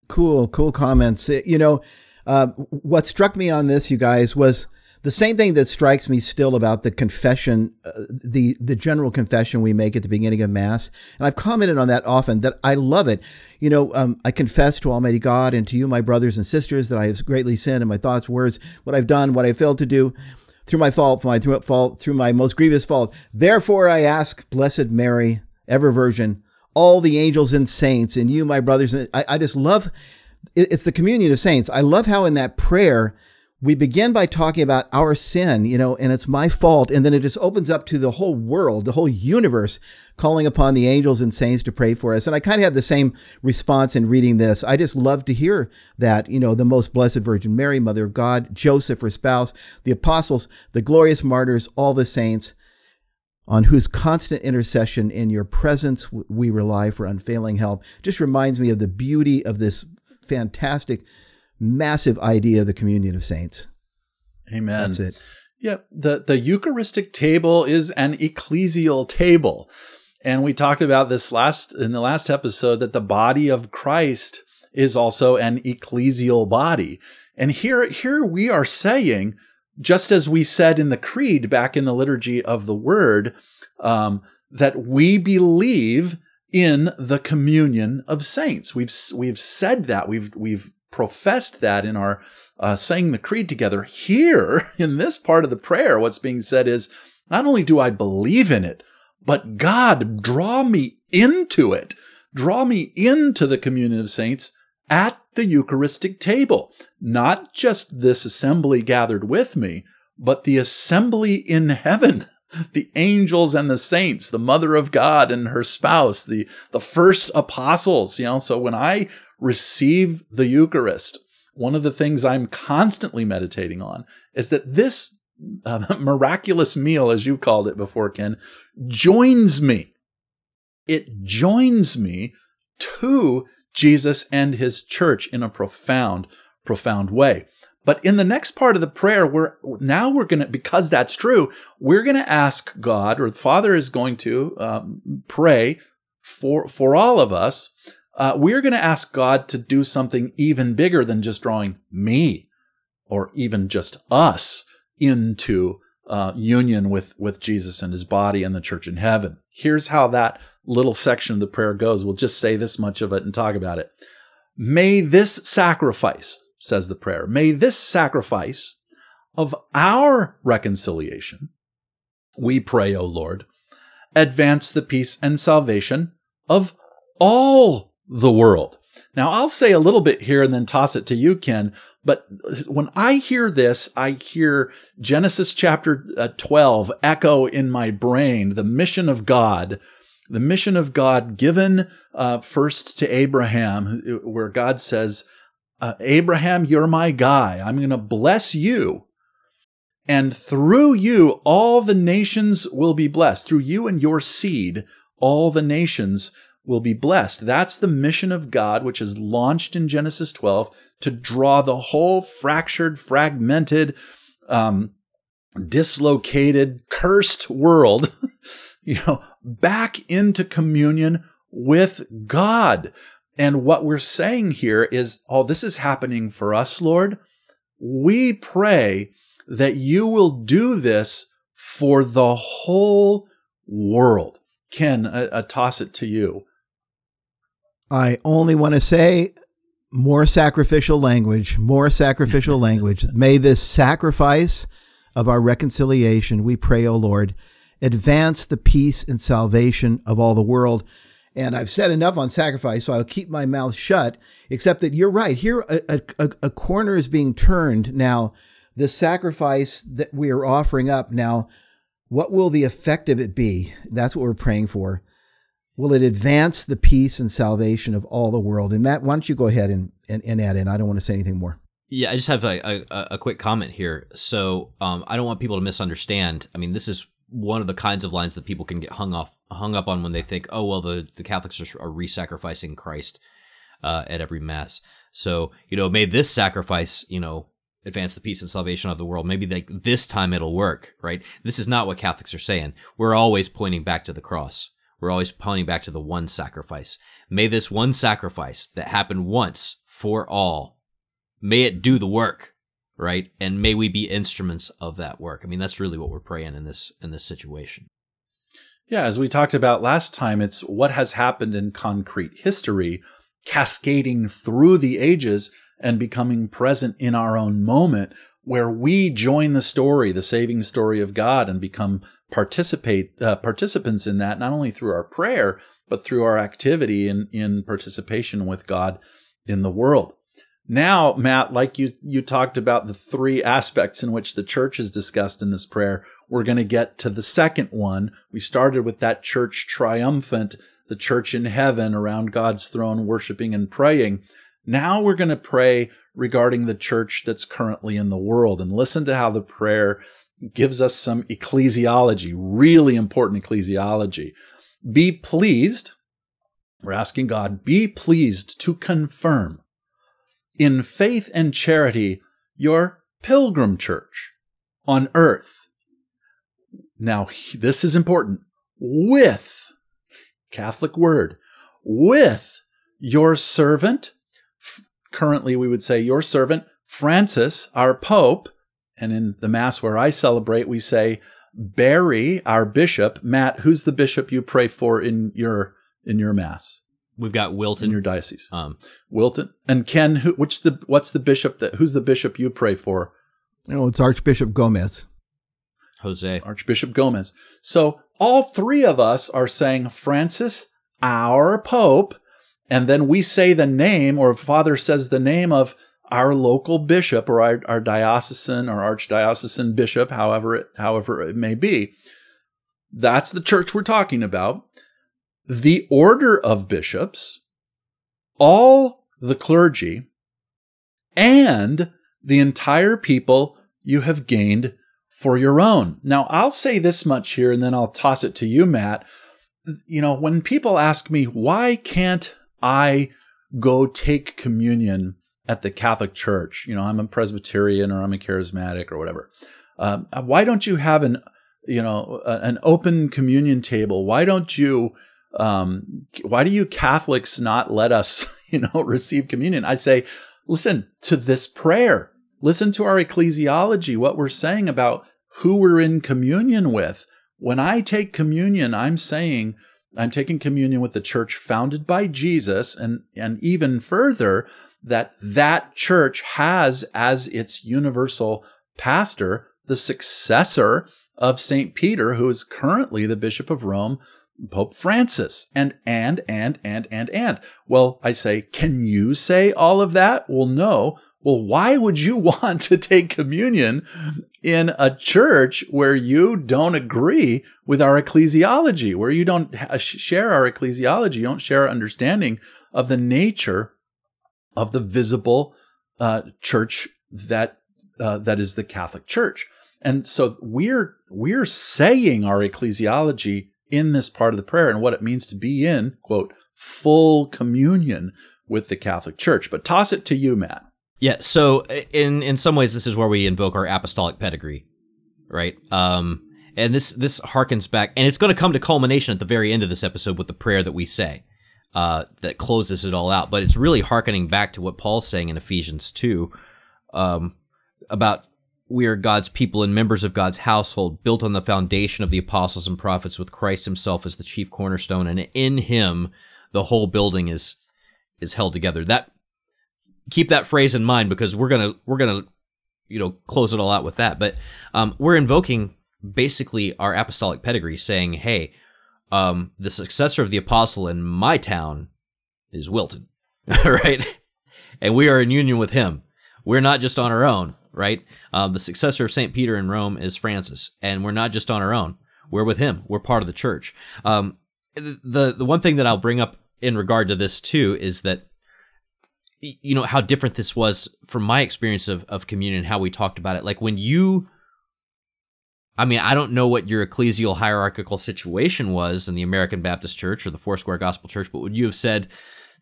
Cool, cool comments. You know, uh, what struck me on this, you guys, was the same thing that strikes me still about the confession, uh, the the general confession we make at the beginning of Mass, and I've commented on that often. That I love it. You know, um, I confess to Almighty God and to you, my brothers and sisters, that I have greatly sinned in my thoughts, words, what I've done, what I failed to do, through my fault, my through fault, through my most grievous fault. Therefore, I ask, Blessed Mary, ever Virgin, all the angels and saints, and you, my brothers. And I, I just love it's the communion of saints. I love how in that prayer we begin by talking about our sin, you know, and it's my fault. And then it just opens up to the whole world, the whole universe, calling upon the angels and saints to pray for us. And I kind of had the same response in reading this. I just love to hear that, you know, the most blessed Virgin Mary, Mother of God, Joseph, her spouse, the apostles, the glorious martyrs, all the saints, on whose constant intercession in your presence we rely for unfailing help, just reminds me of the beauty of this fantastic, massive idea of the communion of saints. Amen. That's it. Yeah, the, the Eucharistic table is an ecclesial table. And we talked about this last in the last episode that the body of Christ is also an ecclesial body. And here, here we are saying, just as we said in the creed back in the liturgy of the word, um, that we believe in the communion of saints. We've we've said that we've we've professed that in our uh, saying the creed together. Here in this part of the prayer, what's being said is not only do I believe in it, but God draw me into it, draw me into the communion of saints at the Eucharistic table. Not just this assembly gathered with me, but the assembly in heaven the angels and the saints, the mother of God and her spouse, the, the first apostles, you know. So when I receive the Eucharist, one of the things I'm constantly meditating on is that this uh, miraculous meal, as you called it before, Ken, joins me. It joins me to Jesus and his church in a profound, profound way. But in the next part of the prayer, we're now we're going to, because that's true, we're going to ask God, or the Father is going to um, pray for for all of us. Uh, we're going to ask God to do something even bigger than just drawing me, or even just us into uh, union with with Jesus and His body and the church in heaven. Here's how that little section of the prayer goes. We'll just say this much of it and talk about it. May this sacrifice says the prayer. May this sacrifice of our reconciliation, we pray, O Lord, advance the peace and salvation of all the world. Now, I'll say a little bit here and then toss it to you, Ken. But when I hear this, I hear Genesis chapter uh, 12 echo in my brain the mission of God, the mission of God given uh, first to Abraham, where God says, uh, Abraham, you're my guy. I'm going to bless you. And through you, all the nations will be blessed. Through you and your seed, all the nations will be blessed. That's the mission of God, which is launched in Genesis 12 to draw the whole fractured, fragmented, um, dislocated, cursed world, you know, back into communion with God. And what we're saying here is, oh, this is happening for us, Lord. We pray that you will do this for the whole world. Ken, I, I toss it to you. I only want to say more sacrificial language, more sacrificial language. May this sacrifice of our reconciliation, we pray, O Lord, advance the peace and salvation of all the world. And I've said enough on sacrifice, so I'll keep my mouth shut, except that you're right. Here, a, a, a corner is being turned. Now, the sacrifice that we are offering up, now, what will the effect of it be? That's what we're praying for. Will it advance the peace and salvation of all the world? And Matt, why don't you go ahead and, and, and add in? I don't want to say anything more. Yeah, I just have a, a, a quick comment here. So um, I don't want people to misunderstand. I mean, this is one of the kinds of lines that people can get hung off hung up on when they think, oh well, the the Catholics are, are re-sacrificing Christ uh, at every mass. So you know, may this sacrifice, you know, advance the peace and salvation of the world. Maybe like this time it'll work, right? This is not what Catholics are saying. We're always pointing back to the cross. We're always pointing back to the one sacrifice. May this one sacrifice that happened once for all, may it do the work, right? And may we be instruments of that work. I mean, that's really what we're praying in this in this situation. Yeah, as we talked about last time, it's what has happened in concrete history cascading through the ages and becoming present in our own moment where we join the story, the saving story of God and become participate uh, participants in that not only through our prayer but through our activity in in participation with God in the world. Now, Matt, like you you talked about the three aspects in which the church is discussed in this prayer, we're going to get to the second one. We started with that church triumphant, the church in heaven around God's throne worshiping and praying. Now we're going to pray regarding the church that's currently in the world and listen to how the prayer gives us some ecclesiology, really important ecclesiology. Be pleased, we're asking God, be pleased to confirm in faith and charity your pilgrim church on earth. Now, this is important with Catholic word, with your servant, currently we would say your servant, Francis, our Pope, and in the Mass where I celebrate, we say, Barry, our bishop. Matt, who's the bishop you pray for in your in your Mass? We've got Wilton in your diocese. Um, Wilton and Ken. Who, which the what's the bishop that? Who's the bishop you pray for? Oh, it's Archbishop Gomez. Jose. Archbishop Gomez. So all three of us are saying Francis, our Pope, and then we say the name, or Father says the name of our local bishop or our, our diocesan or archdiocesan bishop, however it, however it may be. That's the church we're talking about. The order of bishops, all the clergy, and the entire people you have gained for your own. Now, I'll say this much here and then I'll toss it to you, Matt. You know, when people ask me, why can't I go take communion at the Catholic Church. You know, I'm a Presbyterian or I'm a charismatic or whatever. Um, why don't you have an, you know, an open communion table? Why don't you, um, why do you Catholics not let us, you know, receive communion? I say, listen to this prayer. Listen to our ecclesiology, what we're saying about who we're in communion with. When I take communion, I'm saying, I'm taking communion with the church founded by Jesus and, and even further, that that church has as its universal pastor the successor of St. Peter, who is currently the Bishop of Rome, Pope Francis. And, and, and, and, and, and. Well, I say, can you say all of that? Well, no. Well, why would you want to take communion in a church where you don't agree with our ecclesiology, where you don't share our ecclesiology, you don't share our understanding of the nature of the visible uh, church that uh, that is the Catholic Church. And so we're we're saying our ecclesiology in this part of the prayer and what it means to be in quote full communion with the Catholic Church. But toss it to you, Matt. Yeah, so in in some ways this is where we invoke our apostolic pedigree, right? Um and this this harkens back and it's going to come to culmination at the very end of this episode with the prayer that we say. Uh, that closes it all out, but it's really harkening back to what Paul's saying in Ephesians 2 um, about we are God's people and members of God's household, built on the foundation of the apostles and prophets, with Christ Himself as the chief cornerstone, and in Him the whole building is is held together. That keep that phrase in mind because we're gonna we're gonna you know close it all out with that. But um, we're invoking basically our apostolic pedigree, saying, "Hey, um, the successor of the apostle in my town is Wilton, right? And we are in union with him. We're not just on our own, right? Um, the successor of Saint Peter in Rome is Francis, and we're not just on our own. We're with him. We're part of the church. Um, the the one thing that I'll bring up in regard to this too is that you know how different this was from my experience of, of communion how we talked about it like when you i mean i don't know what your ecclesial hierarchical situation was in the american baptist church or the foursquare gospel church but would you have said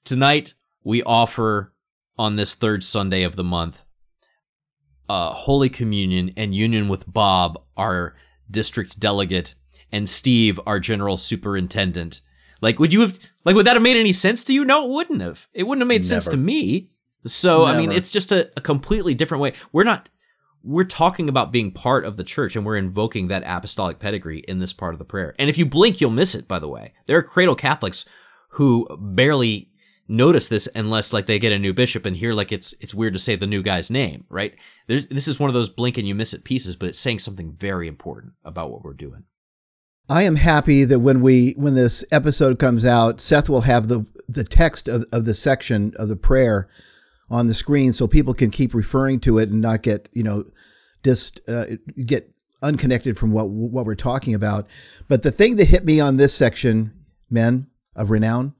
tonight we offer on this third sunday of the month uh, holy communion and union with bob our district delegate and steve our general superintendent like, would you have like would that have made any sense to you? No, it wouldn't have. It wouldn't have made sense to me. So Never. I mean, it's just a, a completely different way. We're not we're talking about being part of the church and we're invoking that apostolic pedigree in this part of the prayer. And if you blink, you'll miss it, by the way. There are cradle Catholics who barely notice this unless like they get a new bishop and hear like it's it's weird to say the new guy's name, right? There's, this is one of those blink and you miss it pieces, but it's saying something very important about what we're doing. I am happy that when we when this episode comes out, Seth will have the the text of, of the section of the prayer on the screen so people can keep referring to it and not get you know just uh, get unconnected from what what we're talking about. But the thing that hit me on this section, men of renown,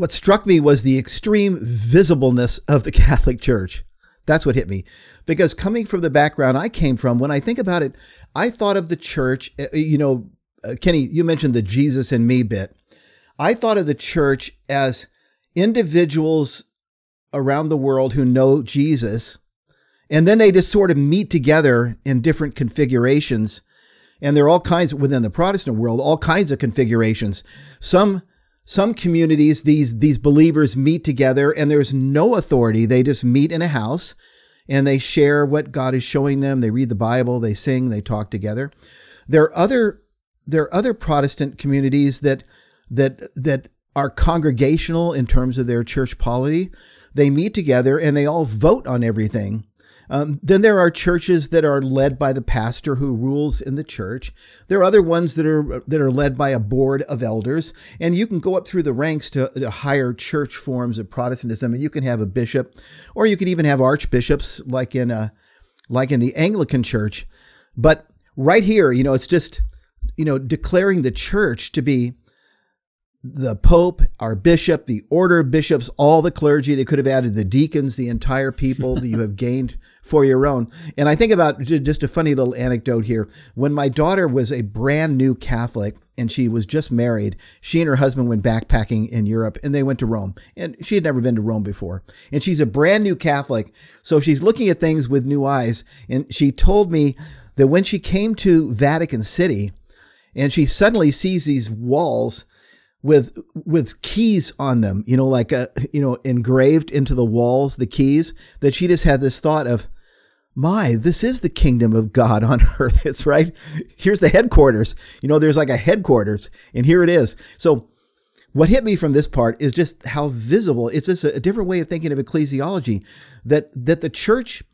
what struck me was the extreme visibleness of the Catholic Church. That's what hit me. Because coming from the background I came from, when I think about it, I thought of the church, uh, you know, uh, Kenny, you mentioned the Jesus and me bit. I thought of the church as individuals around the world who know Jesus, and then they just sort of meet together in different configurations. And there are all kinds within the Protestant world, all kinds of configurations. Some some communities, these these believers meet together, and there's no authority. They just meet in a house and they share what God is showing them. They read the Bible, they sing, they talk together. There are other there are other Protestant communities that that that are congregational in terms of their church polity. They meet together and they all vote on everything. Um, then there are churches that are led by the pastor who rules in the church. There are other ones that are that are led by a board of elders, and you can go up through the ranks to, to higher church forms of Protestantism, and you can have a bishop, or you can even have archbishops, like in a like in the Anglican Church. But right here, you know, it's just you know declaring the church to be the Pope, our bishop, the order of bishops, all the clergy. They could have added the deacons, the entire people that you have gained for your own. And I think about just a funny little anecdote here. When my daughter was a brand new Catholic and she was just married, she and her husband went backpacking in Europe and they went to Rome. And she had never been to Rome before. And she's a brand new Catholic. So she's looking at things with new eyes. And she told me that when she came to Vatican City and she suddenly sees these walls with with keys on them you know like a you know engraved into the walls the keys that she just had this thought of my, this is the kingdom of God on earth. It's right. Here's the headquarters. You know, there's like a headquarters, and here it is. So, what hit me from this part is just how visible. It's just a different way of thinking of ecclesiology. That that the church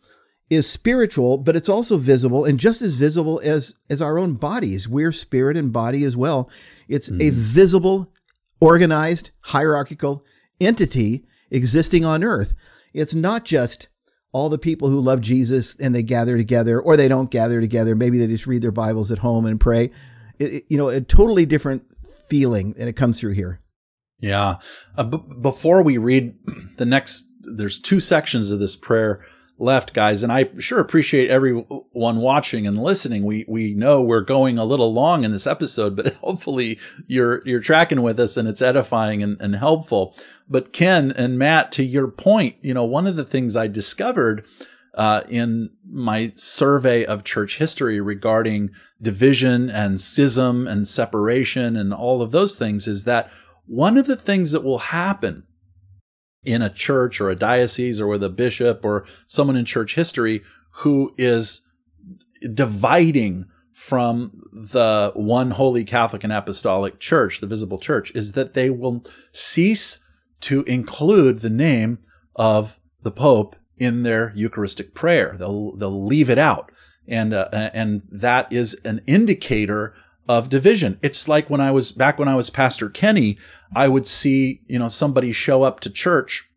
is spiritual, but it's also visible, and just as visible as as our own bodies. We're spirit and body as well. It's mm. a mm-hmm. visible, organized, hierarchical entity existing on earth. It's not just all the people who love Jesus and they gather together, or they don't gather together. Maybe they just read their Bibles at home and pray. It, it, you know, a totally different feeling, and it comes through here. Yeah. Uh, b- before we read the next, there's two sections of this prayer left, guys, and I sure appreciate everyone watching and listening. We we know we're going a little long in this episode, but hopefully you're you're tracking with us and it's edifying and, and helpful. But Ken and Matt, to your point, you know, one of the things I discovered uh, in my survey of church history regarding division and schism and separation and all of those things is that one of the things that will happen in a church or a diocese or with a bishop or someone in church history who is dividing from the one holy Catholic and Apostolic Church, the visible church, is that they will cease to include the name of the Pope in their Eucharistic prayer. They'll they'll leave it out, and uh, and that is an indicator of division. It's like when I was back when I was Pastor Kenny, I would see you know somebody show up to church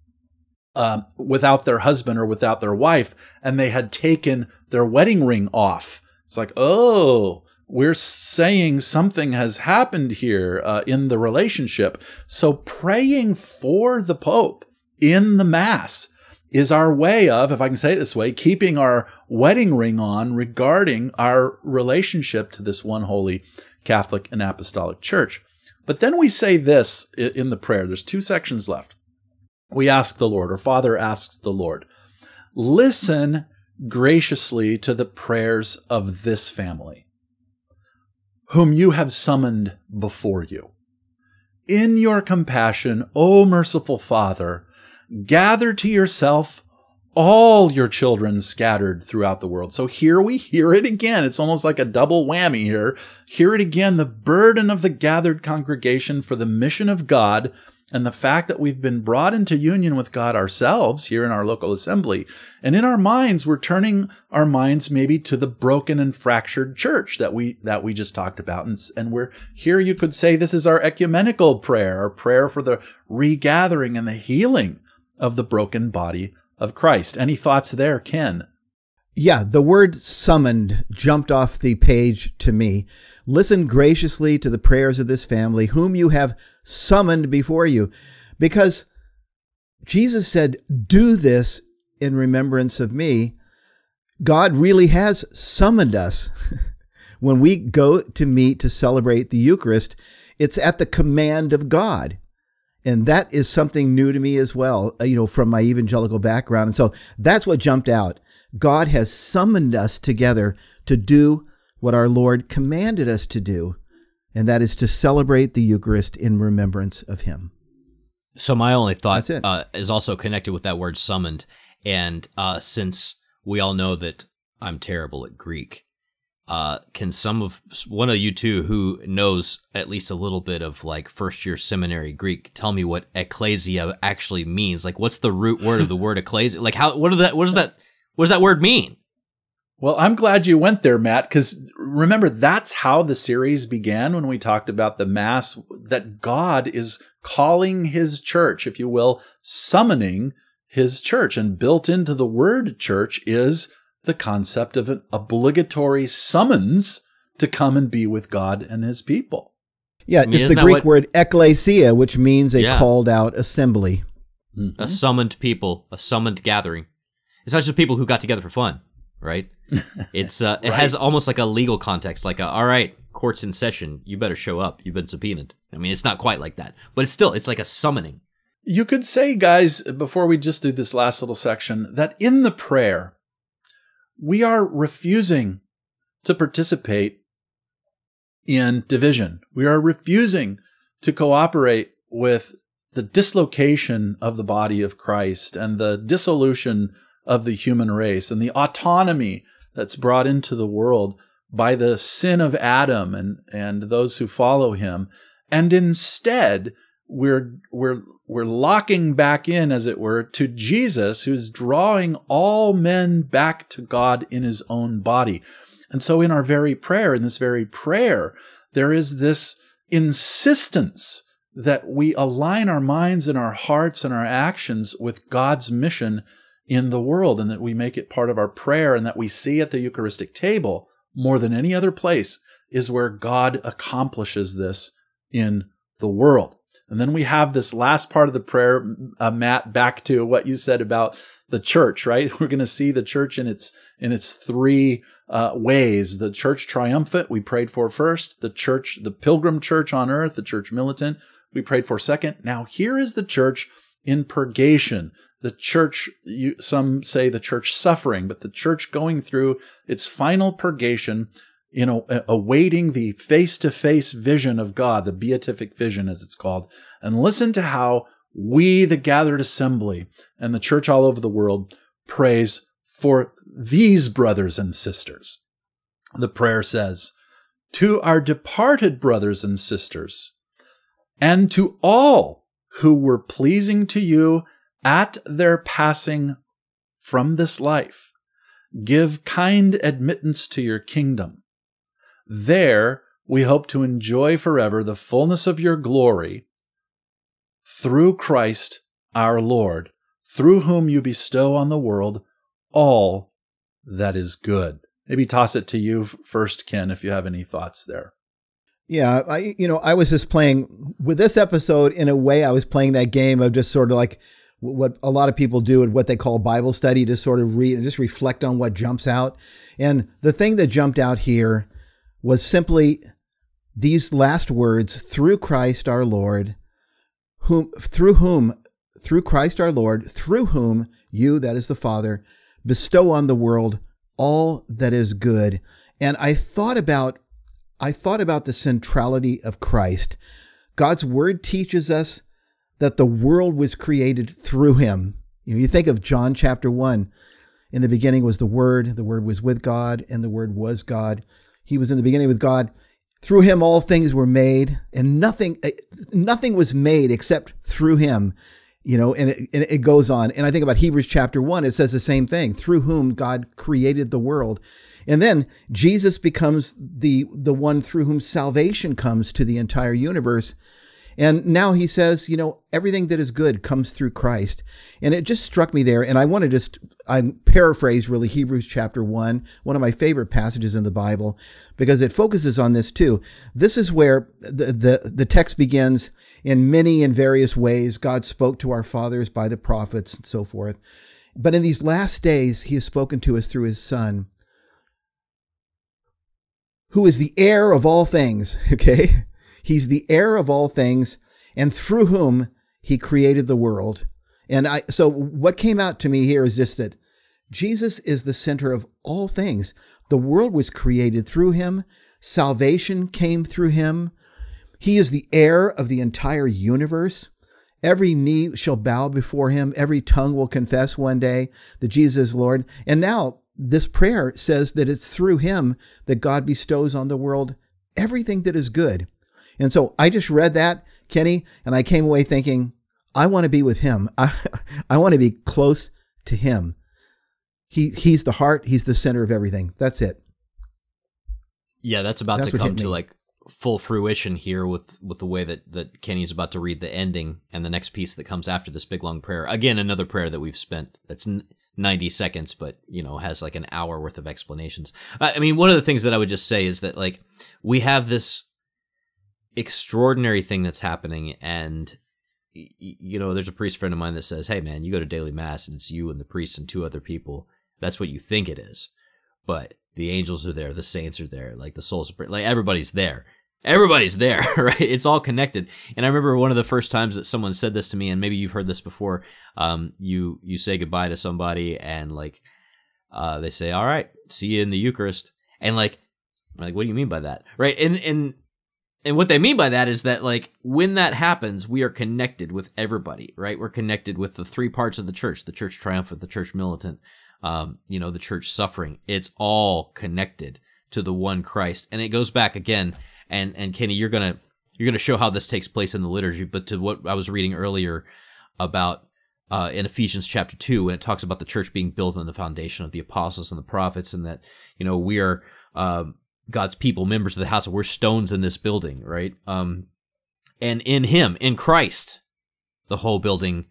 um, without their husband or without their wife, and they had taken their wedding ring off. It's like, oh, we're saying something has happened here uh, in the relationship. So praying for the Pope in the Mass is our way of, if I can say it this way, keeping our wedding ring on regarding our relationship to this one holy Catholic and Apostolic Church. But then we say this in the prayer. There's two sections left. We ask the Lord, or Father asks the Lord, listen graciously to the prayers of this family, whom you have summoned before you. In your compassion, O merciful Father, gather to yourself all your children scattered throughout the world. So here we hear it again. It's almost like a double whammy here. Hear it again the burden of the gathered congregation for the mission of God and the fact that we've been brought into union with God ourselves here in our local assembly. And in our minds, we're turning our minds maybe to the broken and fractured church that we, that we just talked about. And, and we're here, you could say this is our ecumenical prayer, our prayer for the regathering and the healing of the broken body of Christ. Any thoughts there, Ken? Yeah, the word summoned jumped off the page to me. Listen graciously to the prayers of this family, whom you have summoned before you. Because Jesus said, Do this in remembrance of me. God really has summoned us. when we go to meet to celebrate the Eucharist, it's at the command of God and that is something new to me as well uh, you know from my evangelical background. And so that's what jumped out. God has summoned us together to do what our lord commanded us to do and that is to celebrate the eucharist in remembrance of him. So my only thought uh, is also connected with that word summoned. And uh, since we all know that i'm terrible at greek uh, can some of one of you two who knows at least a little bit of like first year seminary Greek tell me what ecclesia actually means? Like, what's the root word of the word ecclesia? Like, how what that what does that what does that word mean? Well, I'm glad you went there, Matt, because remember that's how the series began when we talked about the mass. That God is calling His church, if you will, summoning His church, and built into the word church is the concept of an obligatory summons to come and be with God and his people. Yeah, I mean, it's the Greek what, word ekklesia, which means a yeah. called out assembly. Mm-hmm. A summoned people, a summoned gathering. It's not just people who got together for fun, right? It's uh, it right. has almost like a legal context, like a, all right, court's in session, you better show up, you've been subpoenaed. I mean, it's not quite like that, but it's still it's like a summoning. You could say, guys, before we just do this last little section, that in the prayer, we are refusing to participate in division. We are refusing to cooperate with the dislocation of the body of Christ and the dissolution of the human race and the autonomy that's brought into the world by the sin of Adam and, and those who follow him. And instead, we're, we're we're locking back in, as it were, to Jesus, who's drawing all men back to God in his own body. And so, in our very prayer, in this very prayer, there is this insistence that we align our minds and our hearts and our actions with God's mission in the world, and that we make it part of our prayer, and that we see at the Eucharistic table more than any other place is where God accomplishes this in the world. And then we have this last part of the prayer, uh, Matt, back to what you said about the church, right? We're going to see the church in its, in its three uh, ways. The church triumphant, we prayed for first. The church, the pilgrim church on earth, the church militant, we prayed for second. Now here is the church in purgation. The church, you, some say the church suffering, but the church going through its final purgation, you know, awaiting the face to face vision of God, the beatific vision as it's called. And listen to how we, the gathered assembly and the church all over the world prays for these brothers and sisters. The prayer says, to our departed brothers and sisters, and to all who were pleasing to you at their passing from this life, give kind admittance to your kingdom. There we hope to enjoy forever the fullness of your glory through Christ our Lord, through whom you bestow on the world all that is good. Maybe toss it to you first, Ken, if you have any thoughts there. Yeah, I you know I was just playing with this episode in a way. I was playing that game of just sort of like what a lot of people do and what they call Bible study to sort of read and just reflect on what jumps out. And the thing that jumped out here was simply these last words through Christ our Lord, whom through whom through Christ our Lord, through whom you, that is the Father, bestow on the world all that is good. And I thought about I thought about the centrality of Christ. God's word teaches us that the world was created through him. You know, you think of John chapter 1. In the beginning was the word, the word was with God, and the word was God. He was in the beginning with God. Through him all things were made, and nothing eh, nothing was made except through him. You know, and it, and it goes on. And I think about Hebrews chapter 1, it says the same thing, through whom God created the world. And then Jesus becomes the the one through whom salvation comes to the entire universe. And now he says, you know, everything that is good comes through Christ. And it just struck me there. And I want to just, I paraphrase really Hebrews chapter one, one of my favorite passages in the Bible, because it focuses on this too. This is where the, the, the text begins in many and various ways. God spoke to our fathers by the prophets and so forth. But in these last days, he has spoken to us through his son, who is the heir of all things. Okay. He's the heir of all things, and through whom he created the world. And I so what came out to me here is just that Jesus is the center of all things. The world was created through him. Salvation came through him. He is the heir of the entire universe. Every knee shall bow before him. Every tongue will confess one day that Jesus is Lord. And now this prayer says that it's through him that God bestows on the world everything that is good. And so I just read that, Kenny, and I came away thinking, I want to be with him. I, I want to be close to him. He, he's the heart, he's the center of everything. That's it. Yeah, that's about that's to come to like full fruition here with with the way that that Kenny's about to read the ending and the next piece that comes after this big long prayer. Again, another prayer that we've spent that's 90 seconds but, you know, has like an hour worth of explanations. I mean, one of the things that I would just say is that like we have this extraordinary thing that's happening and you know there's a priest friend of mine that says hey man you go to daily mass and it's you and the priest and two other people. That's what you think it is. But the angels are there the saints are there like the souls are like everybody's there. Everybody's there right? It's all connected. And i remember one of the first times that someone said this to me and maybe you've heard this before um you you say goodbye to somebody and like uh they say all right see you in the eucharist. And like I'm like what do you mean by that? Right? And and and what they mean by that is that like when that happens we are connected with everybody right? We're connected with the three parts of the church the church triumphant the church militant um, you know the church suffering. It's all connected to the one christ. And it goes back again and and kenny you're gonna you're gonna show how this takes place in the liturgy but to what i was reading earlier about uh, in Ephesians chapter 2, when it talks about the church being built on the foundation of the apostles and the prophets, and that, you know, we are um, God's people, members of the house. We're stones in this building, right? Um, and in Him, in Christ, the whole building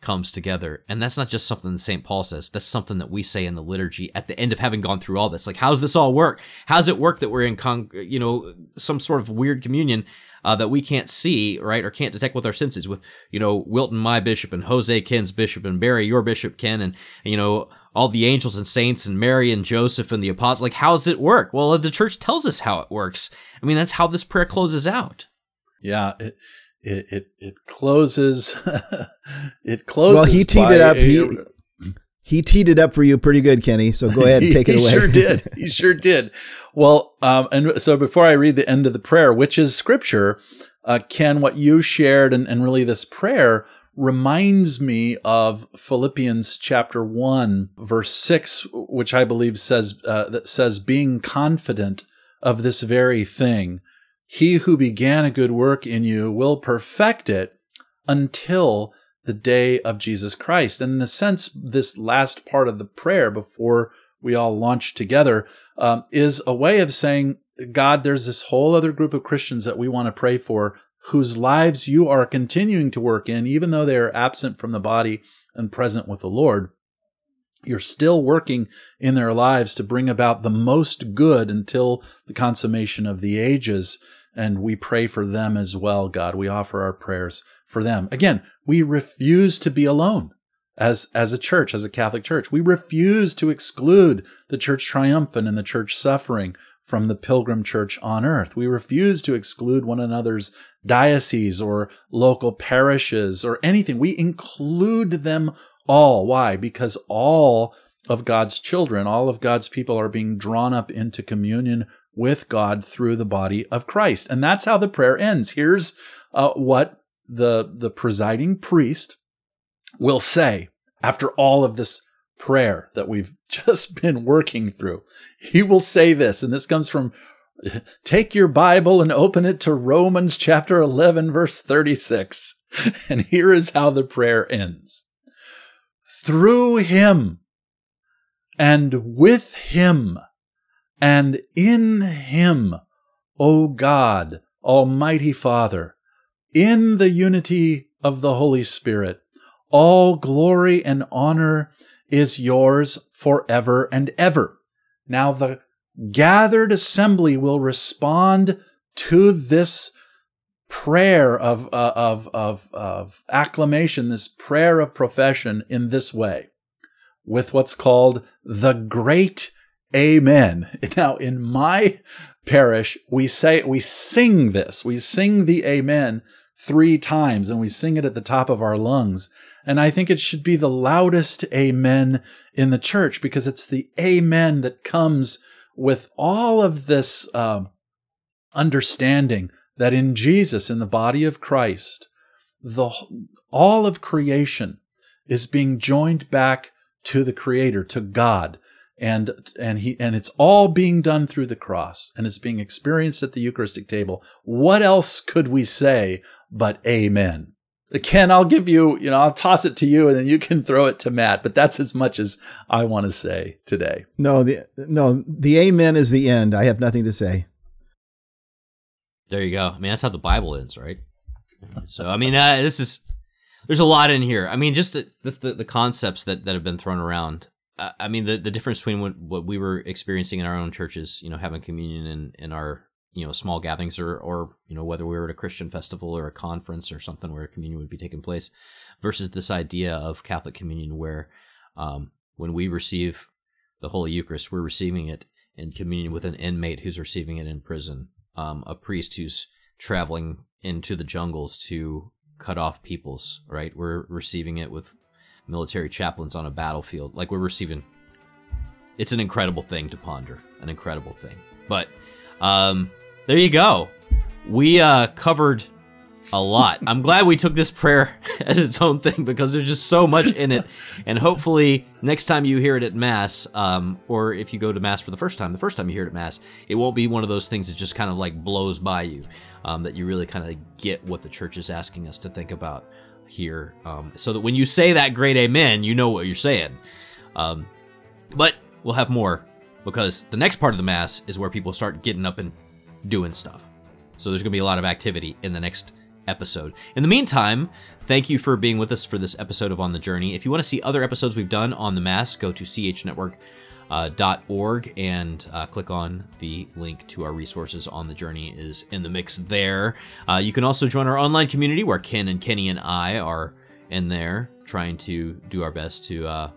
comes together. And that's not just something that St. Paul says. That's something that we say in the liturgy at the end of having gone through all this. Like, how's this all work? How's it work that we're in, con- you know, some sort of weird communion? uh, that we can't see, right, or can't detect with our senses. With you know Wilton, my bishop, and Jose Ken's bishop, and Barry, your bishop, Ken, and you know all the angels and saints, and Mary and Joseph and the apostles. Like, how does it work? Well, the church tells us how it works. I mean, that's how this prayer closes out. Yeah. It- it it, it closes it closes Well, he teed it up. a- He he teed it up for you pretty good, Kenny. So go ahead and take it he away. sure did. He sure did. Well, um, and so before I read the end of the prayer, which is scripture, uh, Ken, what you shared and, and really this prayer reminds me of Philippians chapter one, verse six, which I believe says uh, that says being confident of this very thing. He who began a good work in you will perfect it until the day of Jesus Christ. And in a sense, this last part of the prayer before we all launch together um, is a way of saying, God, there's this whole other group of Christians that we want to pray for whose lives you are continuing to work in, even though they are absent from the body and present with the Lord. You're still working in their lives to bring about the most good until the consummation of the ages. And we pray for them as well, God. We offer our prayers for them. Again, we refuse to be alone as, as a church, as a Catholic church. We refuse to exclude the church triumphant and the church suffering from the pilgrim church on earth. We refuse to exclude one another's dioceses or local parishes or anything. We include them all. Why? Because all of God's children, all of God's people are being drawn up into communion with God through the body of Christ. And that's how the prayer ends. Here's uh, what the, the presiding priest will say after all of this prayer that we've just been working through. He will say this, and this comes from take your Bible and open it to Romans chapter 11, verse 36. And here is how the prayer ends. Through him and with him and in him, O God, Almighty Father, in the unity of the Holy Spirit, all glory and honor is yours forever and ever. Now the gathered assembly will respond to this prayer of, uh, of, of, of acclamation, this prayer of profession in this way, with what's called the great Amen. Now, in my parish, we say, we sing this, we sing the Amen three times and we sing it at the top of our lungs. And I think it should be the loudest Amen in the church because it's the Amen that comes with all of this uh, understanding that in Jesus, in the body of Christ, the all of creation is being joined back to the Creator, to God, and and he and it's all being done through the cross, and it's being experienced at the Eucharistic table. What else could we say but Amen? Ken, I'll give you, you know, I'll toss it to you, and then you can throw it to Matt. But that's as much as I want to say today. No, the no, the amen is the end. I have nothing to say. There you go. I mean, that's how the Bible ends, right? So, I mean, uh, this is there's a lot in here. I mean, just the the, the concepts that, that have been thrown around. Uh, I mean, the, the difference between what, what we were experiencing in our own churches, you know, having communion in, in our you know small gatherings, or or you know whether we were at a Christian festival or a conference or something where communion would be taking place, versus this idea of Catholic communion where um, when we receive the Holy Eucharist, we're receiving it in communion with an inmate who's receiving it in prison um, a priest who's traveling into the jungles to cut off peoples, right? We're receiving it with military chaplains on a battlefield. Like we're receiving it's an incredible thing to ponder, an incredible thing. But um there you go. We uh covered a lot. I'm glad we took this prayer as its own thing because there's just so much in it. And hopefully, next time you hear it at Mass, um, or if you go to Mass for the first time, the first time you hear it at Mass, it won't be one of those things that just kind of like blows by you. Um, that you really kind of get what the church is asking us to think about here. Um, so that when you say that great amen, you know what you're saying. Um, but we'll have more because the next part of the Mass is where people start getting up and doing stuff. So there's going to be a lot of activity in the next episode. In the meantime, thank you for being with us for this episode of On the Journey. If you want to see other episodes we've done on the Mass, go to chnetwork.org uh, and uh, click on the link to our resources on the journey is in the mix there. Uh, you can also join our online community where Ken and Kenny and I are in there trying to do our best to uh,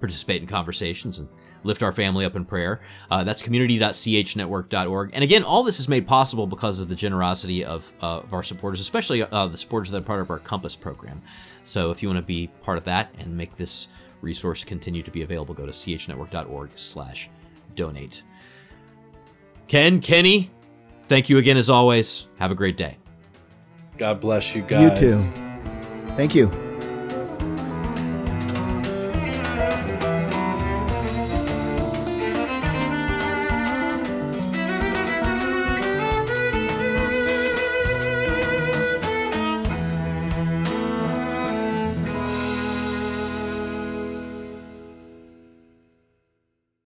participate in conversations and lift our family up in prayer. Uh, that's community.chnetwork.org. And again, all this is made possible because of the generosity of, uh, of our supporters, especially uh, the supporters that are part of our Compass program. So if you want to be part of that and make this resource continue to be available, go to chnetwork.org slash donate. Ken, Kenny, thank you again as always. Have a great day. God bless you guys. You too. Thank you.